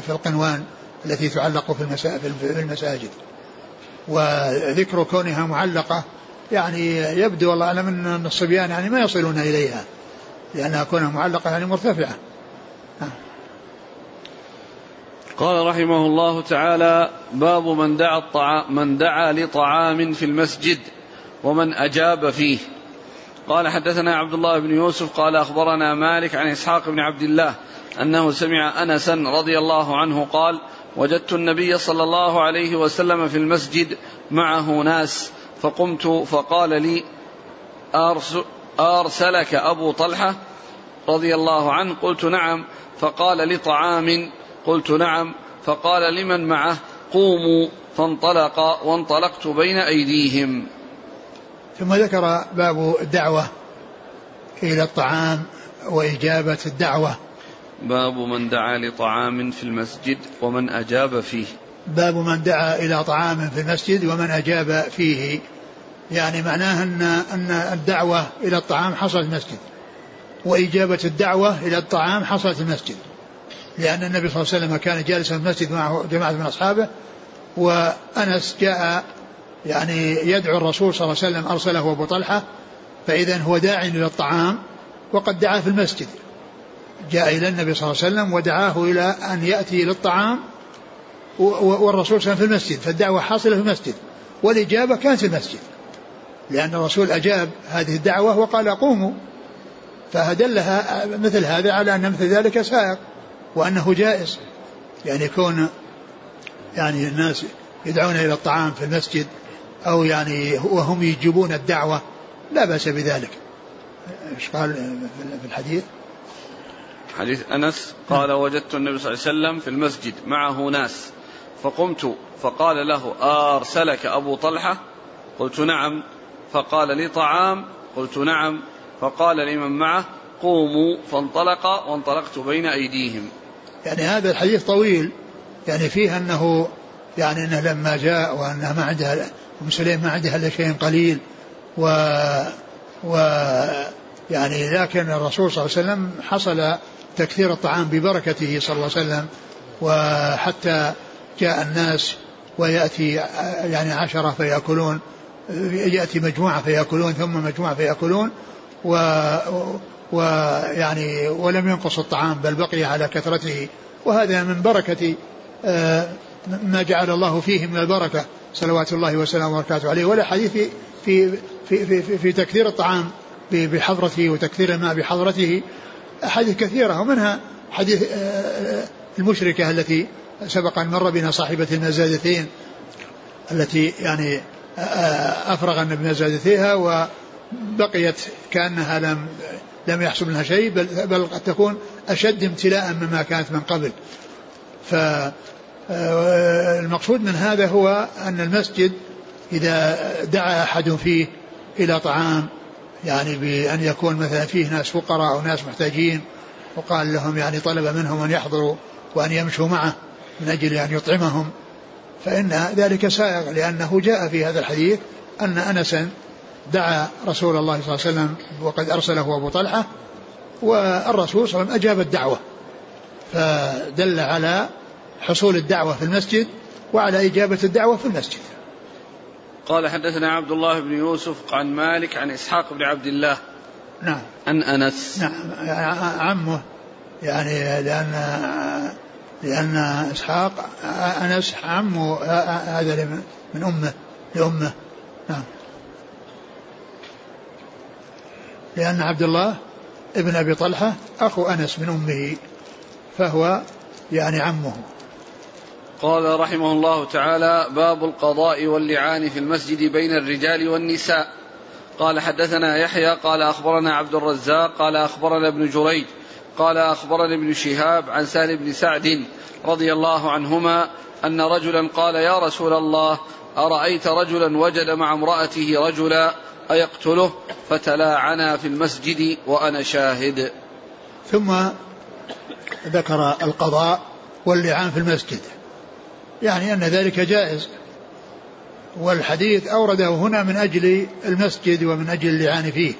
في القنوان التي تعلق في المساجد. وذكر كونها معلقة يعني يبدو والله أعلم أن الصبيان يعني ما يصلون إليها لأنها كونها معلقة يعني مرتفعة. قال رحمه الله تعالى باب من دعا الطعام من دعا لطعام في المسجد. ومن أجاب فيه. قال حدثنا عبد الله بن يوسف قال أخبرنا مالك عن إسحاق بن عبد الله أنه سمع أنسا رضي الله عنه قال وجدت النبي صلى الله عليه وسلم في المسجد معه ناس فقمت فقال لي أرسلك أبو طلحة رضي الله عنه؟ قلت نعم. فقال لطعام. قلت نعم. فقال لمن معه؟ قوموا. فانطلق وانطلقت بين أيديهم. ثم ذكر باب الدعوة إلى الطعام وإجابة الدعوة. باب من دعا لطعام في المسجد ومن أجاب فيه. باب من دعا إلى طعام في المسجد ومن أجاب فيه. يعني معناه أن أن الدعوة إلى الطعام حصلت في المسجد وإجابة الدعوة إلى الطعام حصلت في المسجد. لأن النبي صلى الله عليه وسلم كان جالسا في المسجد معه جماعة من أصحابه وأنس جاء يعني يدعو الرسول صلى الله عليه وسلم أرسله أبو طلحة فإذا هو داع إلى الطعام وقد دعا في المسجد. جاء إلى النبي صلى الله عليه وسلم ودعاه إلى أن يأتي للطعام والرسول صلى الله عليه وسلم في المسجد فالدعوة حاصلة في المسجد والإجابة كانت في المسجد. لأن الرسول أجاب هذه الدعوة وقال قوموا فدلها مثل هذا على أن مثل ذلك سائق وأنه جائز. يعني يكون يعني الناس يدعون إلى الطعام في المسجد أو يعني وهم يجيبون الدعوة لا بأس بذلك. إيش قال في الحديث؟ حديث أنس قال وجدت النبي صلى الله عليه وسلم في المسجد معه ناس. فقمت فقال له أرسلك أبو طلحة؟ قلت نعم. فقال لي طعام؟ قلت نعم. فقال لمن معه؟ قوموا. فانطلق وانطلقت بين أيديهم. يعني هذا الحديث طويل. يعني فيه أنه يعني إنه لما جاء وأنه ما عندها أم سليم ما عندها الا شيء قليل و و يعني لكن الرسول صلى الله عليه وسلم حصل تكثير الطعام ببركته صلى الله عليه وسلم وحتى جاء الناس ويأتي يعني عشرة فيأكلون يأتي مجموعة فيأكلون ثم مجموعة فيأكلون و ويعني ولم ينقص الطعام بل بقي على كثرته وهذا من بركة آه، ما جعل الله فيه من البركة صلوات الله وسلامه وبركاته عليه. ولا حديث في في في في, في تكثير الطعام بحضرته وتكثير الماء بحضرته. أحاديث كثيرة ومنها حديث آه، آه، المشركة التي سبق أن مر بنا صاحبة المزادتين التي يعني أفرغ النبي مزادتيها وبقيت كأنها لم لم يحصل منها شيء بل, بل قد تكون أشد امتلاء مما كانت من قبل. فالمقصود من هذا هو أن المسجد إذا دعا أحد فيه إلى طعام يعني بأن يكون مثلا فيه ناس فقراء أو ناس محتاجين وقال لهم يعني طلب منهم أن يحضروا وأن يمشوا معه من أجل أن يطعمهم. فإن ذلك سائغ لأنه جاء في هذا الحديث أن أنسا دعا رسول الله صلى الله عليه وسلم وقد أرسله أبو طلحة والرسول صلى الله عليه وسلم أجاب الدعوة فدل على حصول الدعوة في المسجد وعلى إجابة الدعوة في المسجد. قال حدثنا عبد الله بن يوسف عن مالك عن إسحاق بن عبد الله. نعم. عن أنس. نعم. عمه. يعني لأن لأن إسحاق أنس عمه هذا من أمه لأمه. نعم. لأن عبد الله ابن أبي طلحة أخو أنس من أمه فهو يعني عمه. قال رحمه الله تعالى باب القضاء واللعان في المسجد بين الرجال والنساء. قال حدثنا يحيى قال أخبرنا عبد الرزاق قال أخبرنا ابن جريج قال أخبرنا ابن شهاب عن سهل بن سعد رضي الله عنهما أن رجلا قال يا رسول الله أرأيت رجلا وجد مع امرأته رجلا أيقتله؟ فتلاعنا في المسجد وأنا شاهد. ثم ذكر القضاء واللعان في المسجد. يعني أن ذلك جائز. والحديث أورده هنا من أجل المسجد ومن أجل اللعان فيه.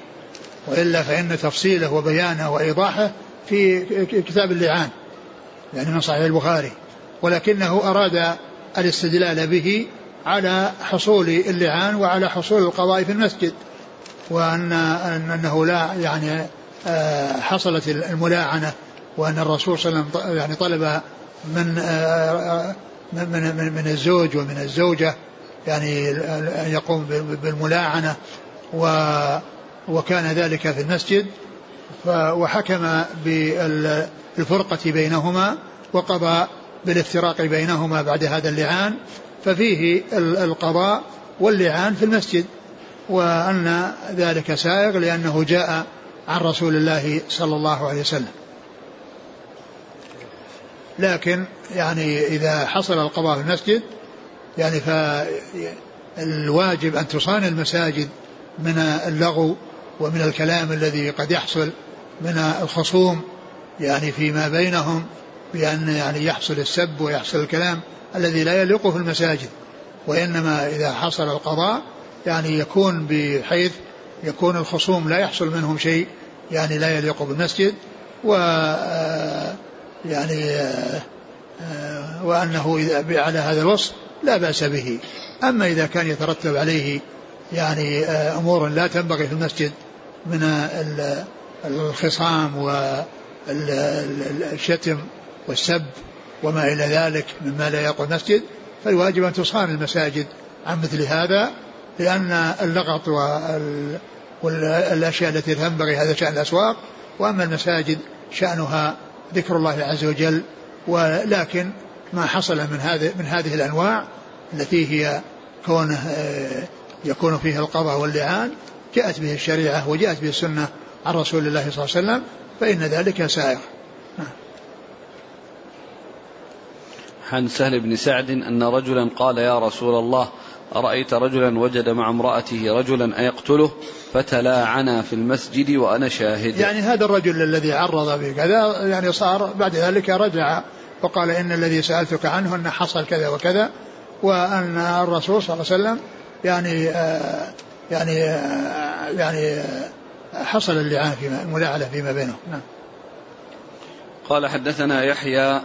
وإلا فإن تفصيله وبيانه وإيضاحه في كتاب اللعان يعني من صحيح البخاري. ولكنه أراد الاستدلال به على حصول اللعان وعلى حصول القضاء في المسجد وأن أنه لا يعني آه، حصلت الملاعنة وأن الرسول صلى الله عليه وسلم يعني طلب من آه، من من, من الزوج ومن الزوجة يعني أن يقوم بالملاعنة و وكان ذلك في المسجد وحكم بالفرقة بينهما وقضى بالافتراق بينهما بعد هذا اللعان ففيه القضاء واللعان في المسجد وأن ذلك سائغ لأنه جاء عن رسول الله صلى الله عليه وسلم. لكن يعني إذا حصل القضاء في المسجد يعني فالواجب أن تصان المساجد من اللغو ومن الكلام الذي قد يحصل من الخصوم يعني فيما بينهم بأن يعني يحصل السب ويحصل الكلام الذي لا يليق في المساجد. وإنما إذا حصل القضاء يعني يكون بحيث يكون الخصوم لا يحصل منهم شيء يعني لا يليق بالمسجد و يعني آه، آه، وأنه إذا على هذا الوصف لا بأس به. أما إذا كان يترتب عليه يعني أمور لا تنبغي في المسجد من الخصام والشتم والسب وما إلى ذلك مما لا يقوى المسجد فالواجب أن تصان المساجد عن مثل هذا لأن اللغط والأشياء التي تنبغي هذا شأن الأسواق وأما المساجد شأنها ذكر الله عز وجل ولكن ما حصل من هذه من هذه الأنواع التي هي كونه آه، يكون فيها القضاء واللعان جاءت به الشريعة وجاءت به السنة عن رسول الله صلى الله عليه وسلم فإن ذلك سائغ. عن سهل بن سعد أن رجلا قال يا رسول الله أرأيت رجلا وجد مع امرأته رجلا أيقتله فتلاعنا في المسجد وأنا شاهد. يعني هذا الرجل الذي عرض بكذا يعني صار بعد ذلك رجع وقال إن الذي سألتك عنه أن حصل كذا وكذا وأن الرسول صلى الله عليه وسلم يعني آه يعني آه يعني آه حصل اللعان فيما الملاعنة فيما بينهم. نعم. قال حدثنا يحيى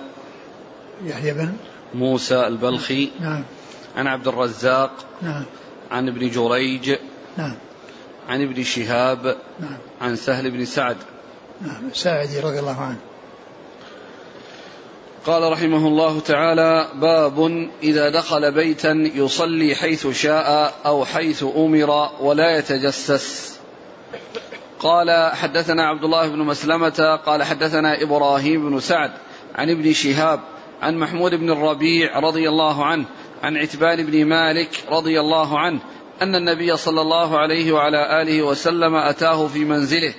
يحيى بن موسى البلخي. نعم. عن عبد الرزاق نعم. عن ابن جريج نعم. عن ابن شهاب نعم. عن سهل بن سعد. نعم. الساعدي رضي الله عنه. قال رحمه الله تعالى باب إذا دخل بيتا يصلي حيث شاء أو حيث أمر ولا يتجسس. قال حدثنا عبد الله بن مسلمة قال حدثنا إبراهيم بن سعد عن ابن شهاب عن محمود بن الربيع رضي الله عنه عن عتبان بن مالك رضي الله عنه أن النبي صلى الله عليه وعلى آله وسلم أتاه في منزله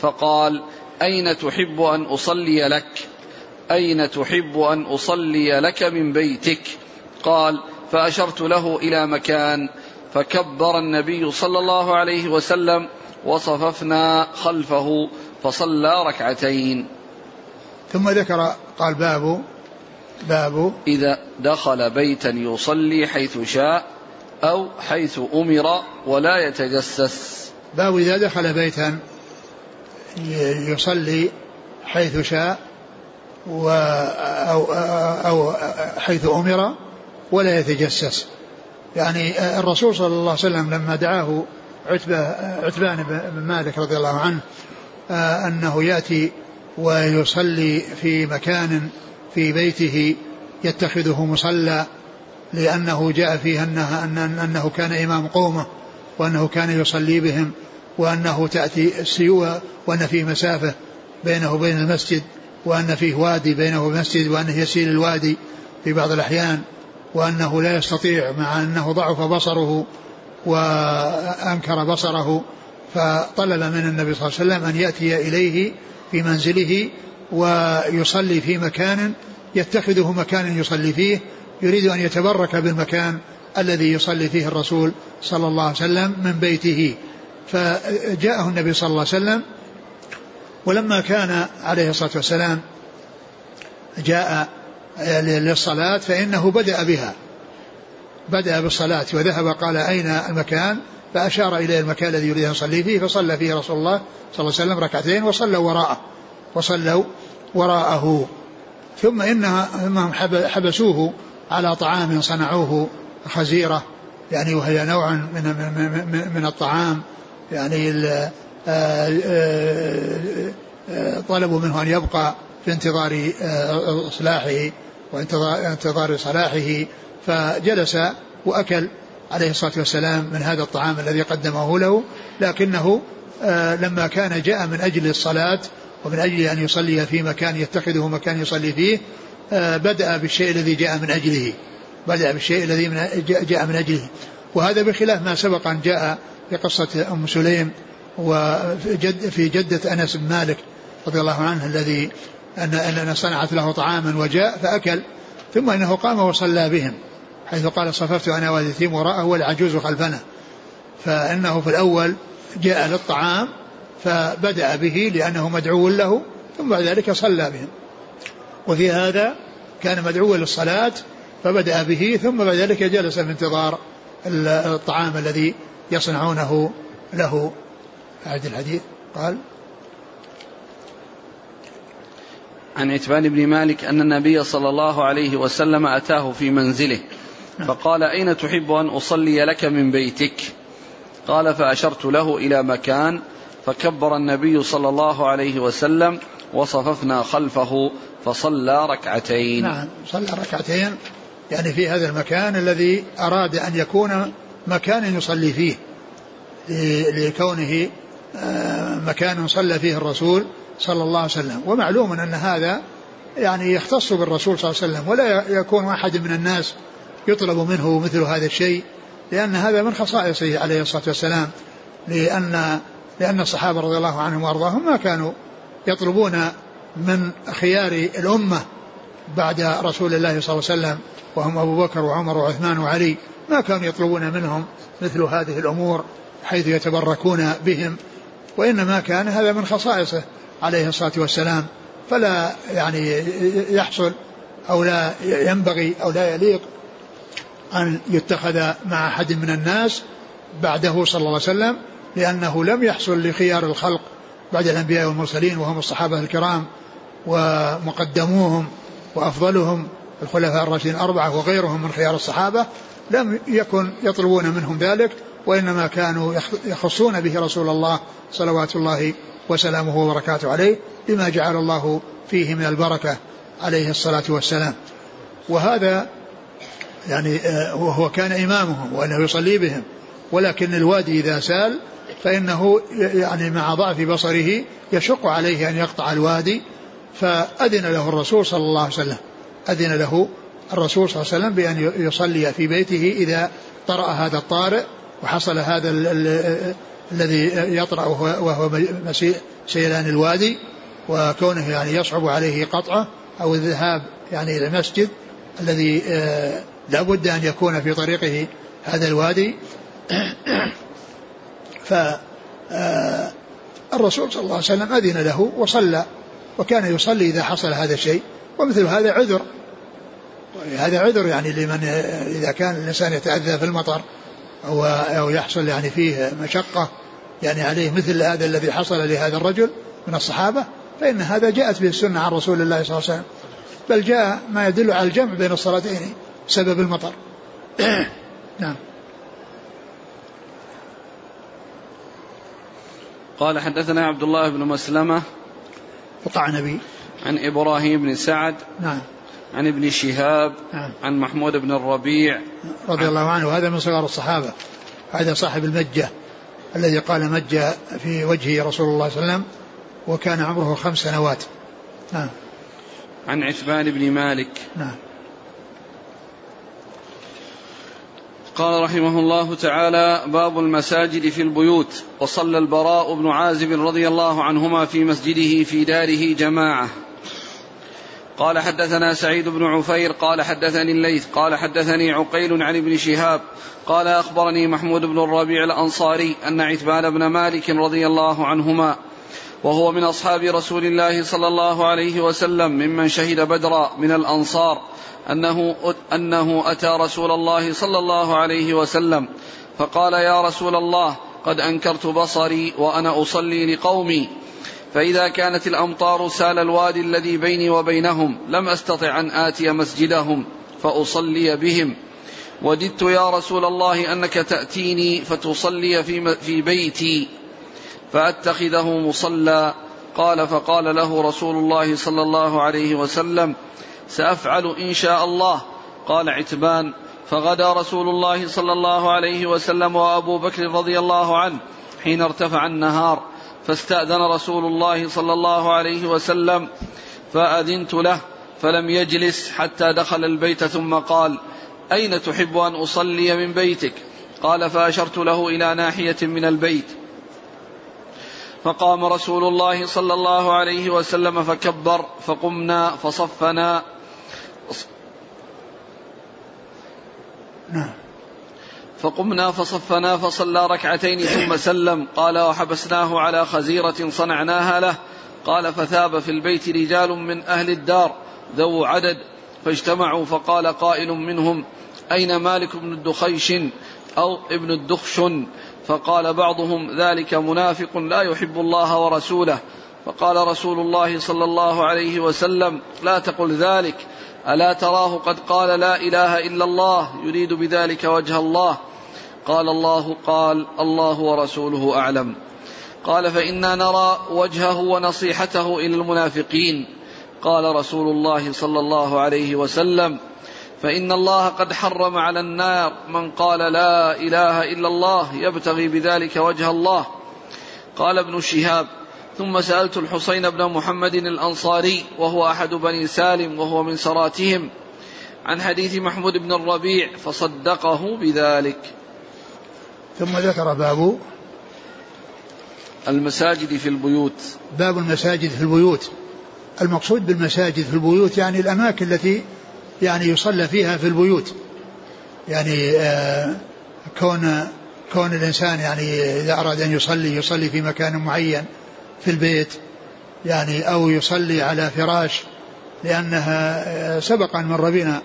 فقال أين تحب أن أصلي لك؟ أين تحب أن أصلي لك من بيتك؟ قال فأشرت له إلى مكان فكبر النبي صلى الله عليه وسلم وصففنا خلفه فصلى ركعتين. ثم ذكر قال باب باب إذا دخل بيتا يصلي حيث شاء أو حيث أمر ولا يتجسس. باب إذا دخل بيتا يصلي حيث شاء و أو, أو حيث أمر ولا يتجسس. يعني الرسول صلى الله عليه وسلم لما دعاه عتبة عتبان بن مالك رضي الله عنه آه، أنه يأتي ويصلي في مكان في بيته يتخذه مصلى لأنه جاء فيه أنه, أنه كان إمام قومه وأنه كان يصلي بهم وأنه تأتي السيوة وأن فيه مسافة بينه وبين المسجد وأن فيه وادي بينه المسجد وأنه يسيل الوادي في بعض الأحيان وأنه لا يستطيع مع أنه ضعف بصره وأنكر بصره فطلب من النبي صلى الله عليه وسلم أن يأتي إليه في منزله ويصلي في مكان يتخذه مكانا يصلي فيه يريد أن يتبرك بالمكان الذي يصلي فيه الرسول صلى الله عليه وسلم من بيته. فجاءه النبي صلى الله عليه وسلم ولما كان عليه الصلاة والسلام جاء للصلاة فإنه بدأ بها. بدأ بالصلاة وذهب قال أين المكان؟ فأشار إلى المكان الذي يريد أن يصلي فيه فصلى فيه رسول الله صلى الله عليه وسلم ركعتين وصلوا وراءه. وصلوا وراءه ثم إنهم حبسوه على طعام صنعوه خزيرة يعني وهي نوع من من من الطعام يعني آه، آه، آه، طلبوا منه أن يبقى في انتظار إصلاحه وانتظار صلاحه فجلس وأكل عليه الصلاة والسلام من هذا الطعام الذي قدمه له لكنه لما كان جاء من أجل الصلاة ومن أجل أن يصلي في مكان يتخذه مكان يصلي فيه بدأ بالشيء الذي جاء من أجله. بدأ بالشيء الذي جاء من أجله. وهذا بخلاف ما سبق أن جاء في قصة أم سليم وفي جد في جدة أنس بن مالك رضي الله عنه الذي أن صنعت له طعاما وجاء فأكل ثم إنه قام وصلى بهم حيث قال صففت أنا واليتيم وراءه والعجوز خلفنا. فإنه في الأول جاء للطعام فبدأ به لأنه مدعو له ثم بعد ذلك صلى بهم. وفي هذا كان مدعوا للصلاة فبدأ به ثم بعد ذلك جلس في انتظار الطعام الذي يصنعونه له. أعد الحديث. قال عن عتبان بن مالك أن النبي صلى الله عليه وسلم أتاه في منزله نعم. فقال أين تحب أن أصلي لك من بيتك؟ قال فأشرت له إلى مكان فكبر النبي صلى الله عليه وسلم وصففنا خلفه فصلى ركعتين. نعم صلى ركعتين. يعني في هذا المكان الذي أراد أن يكون مكانا يصلي فيه لكونه آه، مكان صلى فيه الرسول صلى الله عليه وسلم. ومعلوم أن هذا يعني يختص بالرسول صلى الله عليه وسلم ولا يكون أحد من الناس يطلب منه مثل هذا الشيء لأن هذا من خصائصه عليه الصلاة والسلام لأن لأن الصحابة رضي الله عنهم وأرضاهم ما كانوا يطلبون من خيار الأمة بعد رسول الله صلى الله عليه وسلم وهم أبو بكر وعمر وعثمان وعلي ما كانوا يطلبون منهم مثل هذه الأمور حيث يتبركون بهم وإنما كان هذا من خصائصه عليه الصلاة والسلام فلا يعني يحصل أو لا ينبغي أو لا يليق أن يتخذ مع أحد من الناس بعده صلى الله عليه وسلم لأنه لم يحصل لخيار الخلق بعد الأنبياء والمرسلين وهم الصحابة الكرام ومقدموهم وأفضلهم الخلفاء الراشدين الأربعة وغيرهم من خيار الصحابة لم يكن يطلبون منهم ذلك وإنما كانوا يخصون به رسول الله صلوات الله وسلامه وبركاته عليه لما جعل الله فيه من البركة عليه الصلاة والسلام. وهذا يعني آه، وهو كان إمامهم وأنه يصلي بهم ولكن الوادي إذا سال فإنه يعني مع ضعف بصره يشق عليه أن يقطع الوادي فأذن له الرسول صلى الله عليه وسلم أذن له الرسول صلى الله عليه وسلم بأن يصلي في بيته إذا طرأ هذا الطارئ وحصل هذا الذي يطرأ وهو سيلان الوادي وكونه يعني يصعب عليه قطعه أو الذهاب يعني إلى المسجد الذي آه، لا بد أن يكون في طريقه هذا الوادي. ف آه، صلى الله عليه وسلم أذن له وصلى وكان يصلي إذا حصل هذا الشيء ومثل هذا عذر. هذا عذر يعني لمن إذا كان الإنسان يتأذى في المطر أو, أو يحصل يعني فيه مشقة يعني عليه مثل هذا الذي حصل لهذا الرجل من الصحابة فإن هذا جاءت به السنة عن رسول الله صلى الله عليه وسلم. بل جاء ما يدل على الجمع بين الصلاتين بسبب المطر. نعم. قال حدثنا عبد الله بن مسلمة القعنبي عن إبراهيم بن سعد نعم. عن ابن شهاب نعم. عن محمود بن الربيع رضي الله عنه. وهذا من صغار الصحابة. هذا صاحب المجة الذي قال مجة في وجه رسول الله صلى الله عليه وسلم وكان عمره خمس سنوات. نعم. عن عثمان بن مالك نعم. قال رحمه الله تعالى باب المساجد في البيوت وصلى البراء بن عازب رضي الله عنهما في مسجده في داره جماعة. قال حدثنا سعيد بن عفير قال حدثني الليث قال حدثني عقيل عن ابن شهاب قال أخبرني محمود بن الربيع الأنصاري أن عتبان بن مالك رضي الله عنهما وهو من أصحاب رسول الله صلى الله عليه وسلم ممن شهد بدرا من الأنصار أنه أنه أتى رسول الله صلى الله عليه وسلم فقال يا رسول الله قد أنكرت بصري وأنا أصلي لقومي فإذا كانت الأمطار سال الوادي الذي بيني وبينهم لم أستطع أن آتي مسجدهم فأصلي بهم وددت يا رسول الله أنك تأتيني فتصلي في, في بيتي فأتخذه مصلى. قال فقال له رسول الله صلى الله عليه وسلم سأفعل إن شاء الله. قال عتبان فغدا رسول الله صلى الله عليه وسلم وأبو بكر رضي الله عنه حين ارتفع النهار فاستأذن رسول الله صلى الله عليه وسلم فأذنت له فلم يجلس حتى دخل البيت ثم قال أين تحب أن أصلي من بيتك؟ قال فأشرت له إلى ناحية من البيت. فقام رسول الله صلى الله عليه وسلم فكبر فقمنا فصفنا. نعم. فقمنا فصفنا فصلى ركعتين ثم سلم. قال وحبسناه على خزيرة صنعناها له. قال فثاب في البيت رجال من أهل الدار ذو عدد. فاجتمعوا فقال قائل منهم أين مالك بن الدخيش أو ابن الدخشن فقال بعضهم ذلك منافق لا يحب الله ورسوله. فقال رسول الله صلى الله عليه وسلم لا تقل ذلك. ألا تراه قد قال لا إله إلا الله يريد بذلك وجه الله. قال الله قال الله ورسوله أعلم. قال فإنا نرى وجهه ونصيحته إلى المنافقين. قال رسول الله صلى الله عليه وسلم فإن الله قد حرم على النار من قال لا إله إلا الله يبتغي بذلك وجه الله. قال ابن شهاب ثم سألت الحسين بن محمد الأنصاري وهو أحد بني سالم وهو من سراتهم عن حديث محمود بن الربيع فصدقه بذلك. ثم ذكر باب المساجد في البيوت. باب المساجد في البيوت. المقصود بالمساجد في البيوت يعني الأماكن التي يعني يصلى فيها في البيوت. يعني آه كون كون الإنسان يعني إذا أراد أن يصلي يصلي في مكان معين في البيت يعني أو يصلي على فراش لأنها آه، سبق أن مر بنا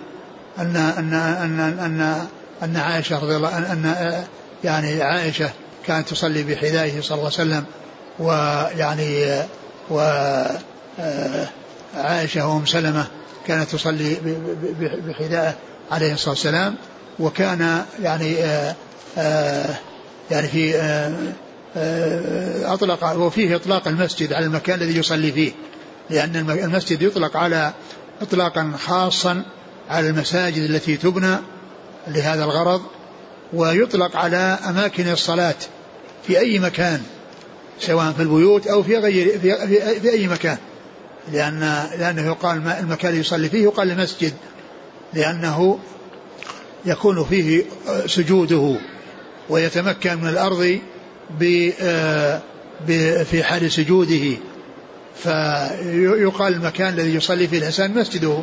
أن أن أن أن أن عائشة رضي الله أن آه، يعني عائشة كانت تصلي بحذائه صلى الله عليه وسلم ويعني و عائشة وأم سلمة كانت تصلي بحذائه عليه الصلاة والسلام وكان يعني يعني في أطلق وفيه إطلاق المسجد على المكان الذي يصلي فيه لأن المسجد يطلق على إطلاقا خاصا على المساجد التي تبنى لهذا الغرض ويطلق على أماكن الصلاة في أي مكان سواء في البيوت أو في غير في, في, في أي مكان. لأن لأنه يقال المكان اللي يصلي فيه يقال المسجد لأنه يكون فيه سجوده ويتمكن من الأرض في حال سجوده. فيقال المكان الذي يصلي فيه الإنسان مسجده.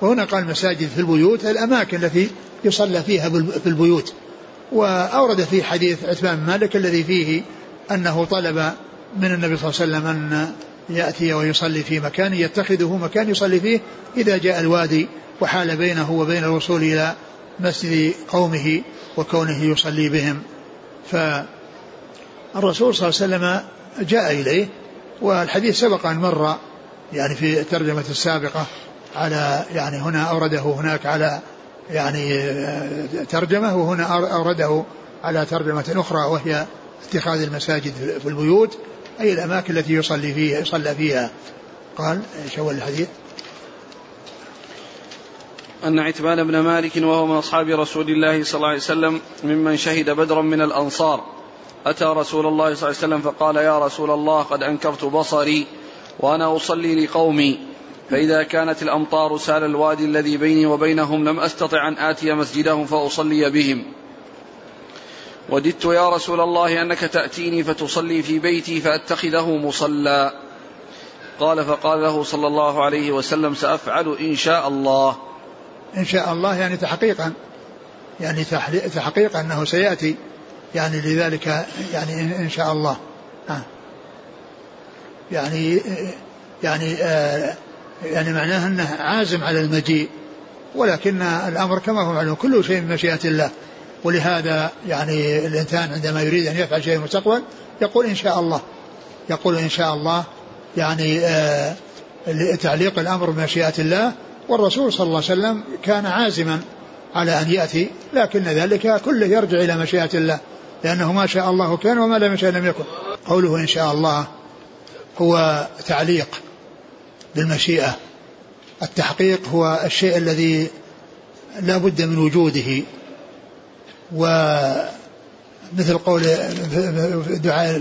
وهنا قال مساجد في البيوت الأماكن التي يصلى فيها في البيوت. وأورد في حديث عثمان مالك الذي فيه أنه طلب من النبي صلى الله عليه وسلم أن يأتي ويصلي في مكان يتخذه مكان يصلي فيه إذا جاء الوادي وحال بينه وبين الوصول إلى مسجد قومه وكونه يصلي بهم. فالرسول صلى الله عليه وسلم جاء إليه والحديث سبق أن مر يعني في الترجمة السابقة على يعني هنا أورده هناك على يعني ترجمة وهنا أورده على ترجمة أخرى وهي اتخاذ المساجد في البيوت. أي الأماكن التي يصلي فيها يصلى فيها؟ قال إيش اول الحديث؟ أن عتبان بن مالك وهو من أصحاب رسول الله صلى الله عليه وسلم ممن شهد بدرا من الأنصار. أتى رسول الله صلى الله عليه وسلم فقال يا رسول الله قد أنكرت بصري وأنا أصلي لقومي. فإذا كانت الأمطار سال الوادي الذي بيني وبينهم لم أستطع أن آتي مسجدهم فأصلي بهم. وددت يا رسول الله أنك تأتيني فتصلي في بيتي فأتخذه مصلى. قال فقال له صلى الله عليه وسلم سأفعل إن شاء الله. إن شاء الله يعني تحقيقا. يعني تحقيقا أنه سيأتي. يعني لذلك يعني إن شاء الله. ها يعني يعني آه يعني معناه أنه عازم على المجيء. ولكن الأمر كما هو معلوم كل شيء من مشيئة الله. ولهذا يعني الإنسان عندما يريد أن يفعل شيء في المستقبل يقول إن شاء الله يقول إن شاء الله يعني آه تعليق الأمر بمشيئة الله والرسول صلى الله عليه وسلم كان عازما على أن يأتي لكن ذلك كله يرجع إلى مشيئة الله لأنه ما شاء الله كان وما لم يشاء لم يكن. قوله إن شاء الله هو تعليق بالمشيئة. التحقيق هو الشيء الذي لا بد من وجوده. ومثل قول دعاء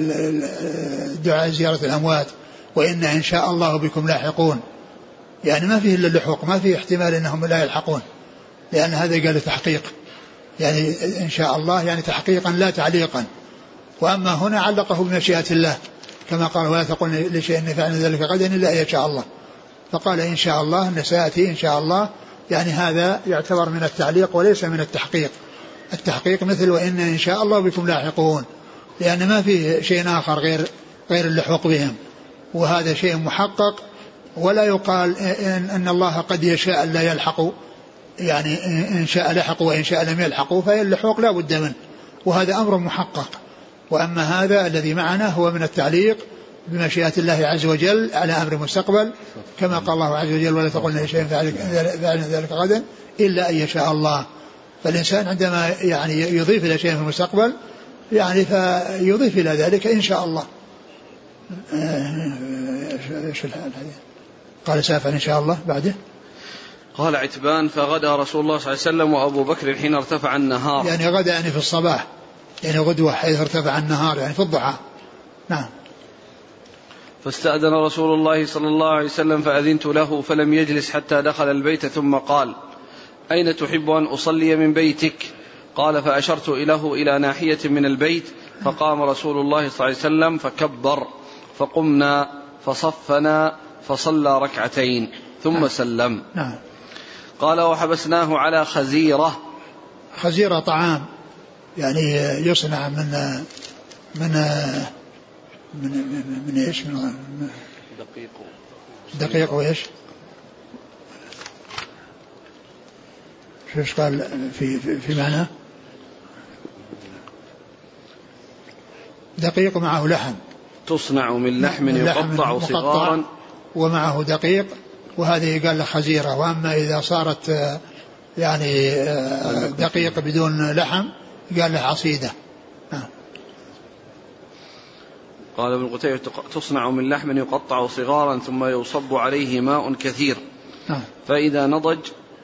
دعاء زيارة الأموات وإن إن شاء الله بكم لاحقون. يعني ما فيه إلا اللحوق ما فيه احتمال أنهم لا يلحقون لأن هذا قال تحقيق. يعني إن شاء الله يعني تحقيقا لا تعليقا. وأما هنا علقه بمشيئة الله كما قال ولا تقل لشيء إن فعل ذلك غدا إلا أن يشاء الله. فقال إن شاء الله أن سيأتي إن شاء الله. يعني هذا يعتبر من التعليق وليس من التحقيق. التحقيق مثل وإن إن شاء الله بكم لاحقون لأن ما في شيء آخر غير غير اللحوق بهم. وهذا شيء محقق ولا يقال إن, أن الله قد يشاء لا يلحقوا يعني إن شاء لحقوا وإن شاء لم يلحقوا فاللحوق لا بد منه. وهذا أمر محقق. وأما هذا الذي معنا هو من التعليق بمشيئة الله عز وجل على أمر مستقبل كما قال الله عز وجل ولا تقلن لشيء فعل ذلك غدا إلا أن يشاء الله. فالإنسان عندما يعني يضيف إلى شيء في المستقبل يعني فيضيف إلى ذلك إن شاء الله. الحديث قال سافر إن شاء الله بعده. قال عتبان فغدا رسول الله صلى الله عليه وسلم وأبو بكر حين ارتفع النهار. يعني غدا يعني في الصباح يعني غدوة حيث ارتفع النهار يعني في الضحى. نعم. فاستأذن رسول الله صلى الله عليه وسلم فأذنت له فلم يجلس حتى دخل البيت ثم قال أين تحب أن أصلي من بيتك قال فأشرت إله إلى ناحية من البيت فقام رسول الله صلى الله عليه وسلم فكبر فقمنا فصفنا فصلى ركعتين ثم نعم. سلم نعم. قال وحبسناه على خزيرة خزيرة طعام يعني يصنع من من من من, من إيش؟ من دقيق دقيق وإيش؟ إيش قال في في, في معناه؟ دقيق معه لحم. تصنع من لحم يقطع صغارا. ومعه دقيق وهذه قال له خزيرة. وأما إذا صارت يعني دقيق بدون لحم قال له عصيدة. قال ابن قتيبة تصنع من لحم يقطع صغارا ثم يصب عليه ماء كثير. فإذا نضج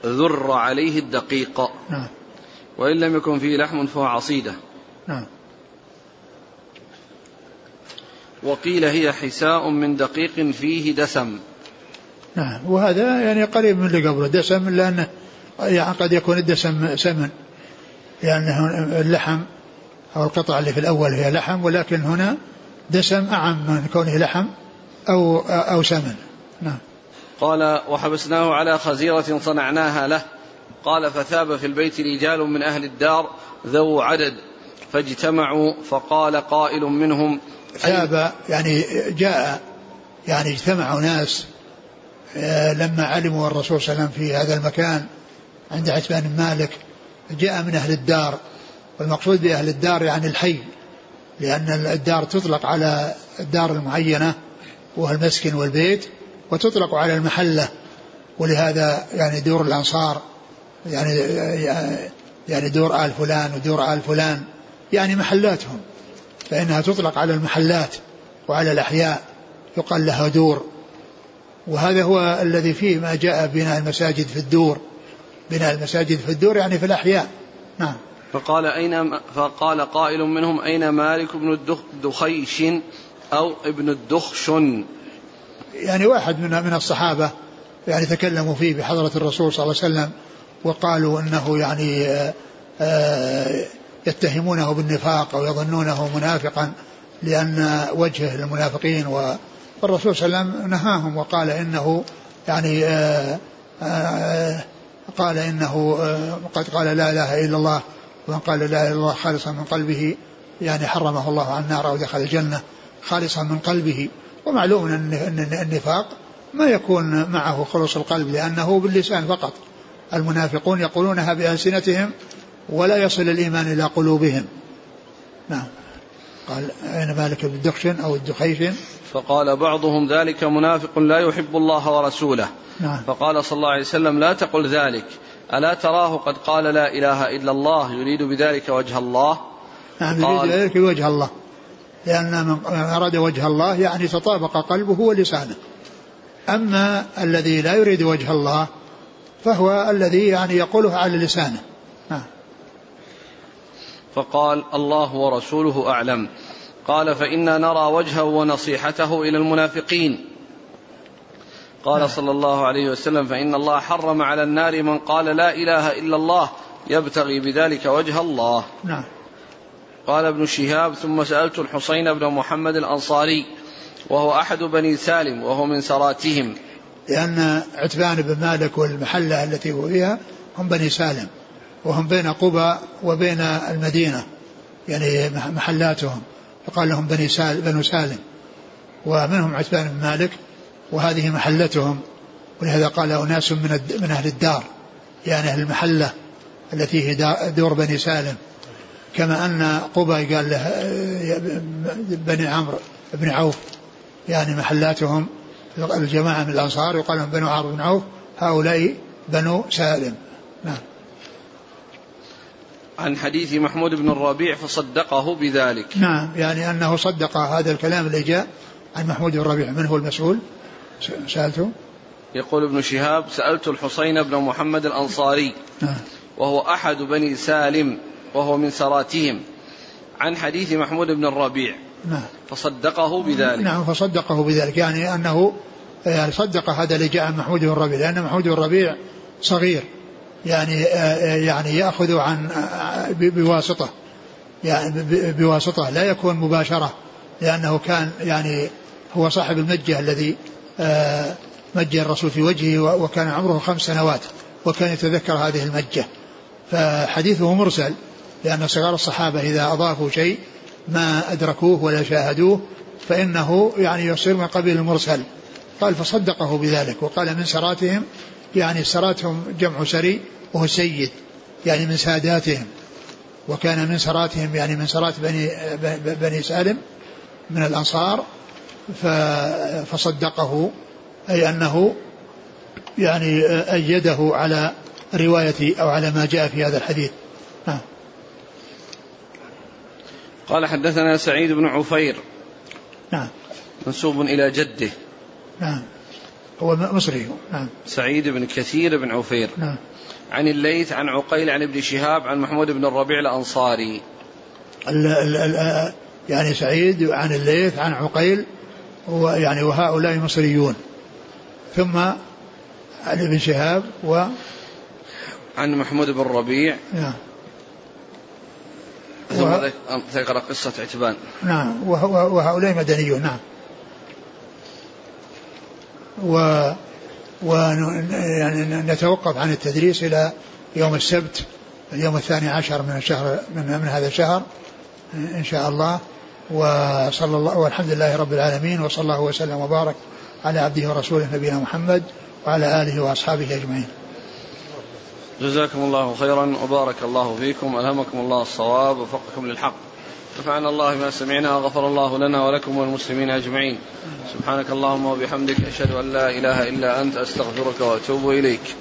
ذر عليه الدقيق. نعم. وإن لم يكن فيه لحم فهو عصيدة. نعم. وقيل هي حساء من دقيق فيه دسم. نعم. وهذا يعني قريب من اللي قبله. دسم لأنه يعني قد يكون الدسم سمن. لأنه اللحم أو القطعة اللي في الأول هي لحم ولكن هنا دسم أعم من كونه لحم أو أو سمن. نعم. قال وحبسناه على خزيرة صنعناها له. قال فثاب في البيت رجال من أهل الدار ذو عدد فاجتمعوا فقال قائل منهم ثاب يعني جاء يعني اجتمعوا ناس آه، لما علموا الرسول صلى الله عليه وسلم في هذا المكان عند عتبان بن مالك جاء من أهل الدار والمقصود بأهل الدار يعني الحي لأن الدار تطلق على الدار المعينة وهو المسكن والبيت وتطلق على المحلة ولهذا يعني دور الأنصار يعني يعني دور آل فلان ودور آل فلان يعني محلاتهم فإنها تطلق على المحلات وعلى الأحياء يقال لها دور. وهذا هو الذي فيه ما جاء بناء المساجد في الدور. بناء المساجد في الدور يعني في الأحياء. نعم. فقال أين فقال قائل منهم أين مالك بن الدخيش أو ابن الدخشن؟ يعني واحد من من الصحابة يعني تكلموا فيه بحضرة الرسول صلى الله عليه وسلم وقالوا إنه يعني آه، آآ يتهمونه بالنفاق أو يظنونه منافقا لأن وجهه للمنافقين والرسول صلى الله عليه وسلم نهاهم وقال إنه يعني آه، قال إنه قد قال لا إله إلا الله ومن قال لا إله إلا الله خالصا من قلبه يعني حرمه الله على النار أو دخل الجنة خالصا من قلبه. ومعلوم ان النفاق ما يكون معه خلص القلب لأنه باللسان فقط. المنافقون يقولونها بألسنتهم ولا يصل الإيمان إلى قلوبهم. نعم. قال أين مالك؟ بن الدخشن أو الدخيشن فقال بعضهم ذلك منافق لا يحب الله ورسوله. نعم. فقال صلى الله عليه وسلم لا تقل ذلك. ألا تراه قد قال لا إله إلا الله يريد بذلك وجه الله؟ نعم يريد بذلك وجه الله. لأن من أراد وجه الله يعني تطابق قلبه ولسانه. أما الذي لا يريد وجه الله فهو الذي يعني يقوله على لسانه. فقال الله ورسوله أعلم. قال فإنا نرى وجهه ونصيحته إلى المنافقين. قال. صلى الله عليه وسلم فإن الله حرم على النار من قال لا إله إلا الله يبتغي بذلك وجه الله. نعم. قال ابن شهاب ثم سألت الحسين بن محمد الأنصاري وهو أحد بني سالم وهو من سراتهم. لأن عتبان بن مالك والمحلة التي هو فيها هم بني سالم وهم بين قبى وبين المدينة يعني محلاتهم فقال لهم بني سال بنو سالم. ومنهم عتبان بن مالك وهذه محلتهم ولهذا قال أناس من من أهل الدار يعني أهل المحلة التي هي دور بني سالم. كما أن قبى قال له بني عمرو بن عوف يعني محلاتهم الجماعة من الأنصار يقال لهم بنو عمرو بن عوف هؤلاء بنو سالم. نعم. عن حديث محمود بن الربيع فصدقه بذلك. نعم يعني أنه صدق هذا الكلام اللي جاء عن محمود بن الربيع. من هو المسؤول؟ سألته. يقول ابن شهاب سألت الحسين بن محمد الأنصاري نعم. وهو أحد بني سالم وهو من سراتهم. عن حديث محمود بن الربيع. نعم. فصدقه بذلك. نعم فصدقه بذلك. يعني أنه يعني صدق هذا اللي جاء محمود بن الربيع لأن محمود بن الربيع صغير. يعني يعني يأخذ عن بواسطة. يعني بواسطة. لا يكون مباشرة لأنه كان يعني هو صاحب المجة الذي آه، مجة الرسول في وجهه وكان عمره خمس سنوات وكان يتذكر هذه المجة. فحديثه مرسل. لأن صغار الصحابة إذا أضافوا شيء ما أدركوه ولا شاهدوه فإنه يعني يصير من قبيل المرسل. قال فصدقه بذلك وقال من سراتهم يعني سراتهم جمع سري وهو سيد يعني من ساداتهم وكان من سراتهم يعني من سرات بني بني سالم من الأنصار فصدقه أي أنه يعني أيده على رواية أو على ما جاء في هذا الحديث. نعم. قال حدثنا سعيد بن عفير. نعم. منسوب إلى جده. نعم. هو مصري. نعم. سعيد بن كثير بن عفير. نعم. عن الليث عن عقيل عن ابن شهاب عن محمود بن الربيع الأنصاري. ال ال ال يعني سعيد عن الليث عن عقيل ويعني وهؤلاء مصريون. ثم عن ابن شهاب و عن محمود بن الربيع. نعم. ثم ذكر قصة عتبان. نعم وهؤلاء مدنيون نعم. و و يعني نتوقف عن التدريس إلى يوم السبت اليوم الثاني عشر من الشهر من, من هذا الشهر إن شاء الله. وصلى الله والحمد لله رب العالمين وصلى الله وسلم وبارك على عبده ورسوله نبينا محمد وعلى آله وأصحابه أجمعين. جزاكم الله خيرا وبارك الله فيكم. ألهمكم الله الصواب وفقكم للحق. نفعنا الله ما سمعنا وغفر الله لنا ولكم والمسلمين أجمعين. سبحانك اللهم وبحمدك أشهد أن لا إله إلا أنت أستغفرك وأتوب إليك.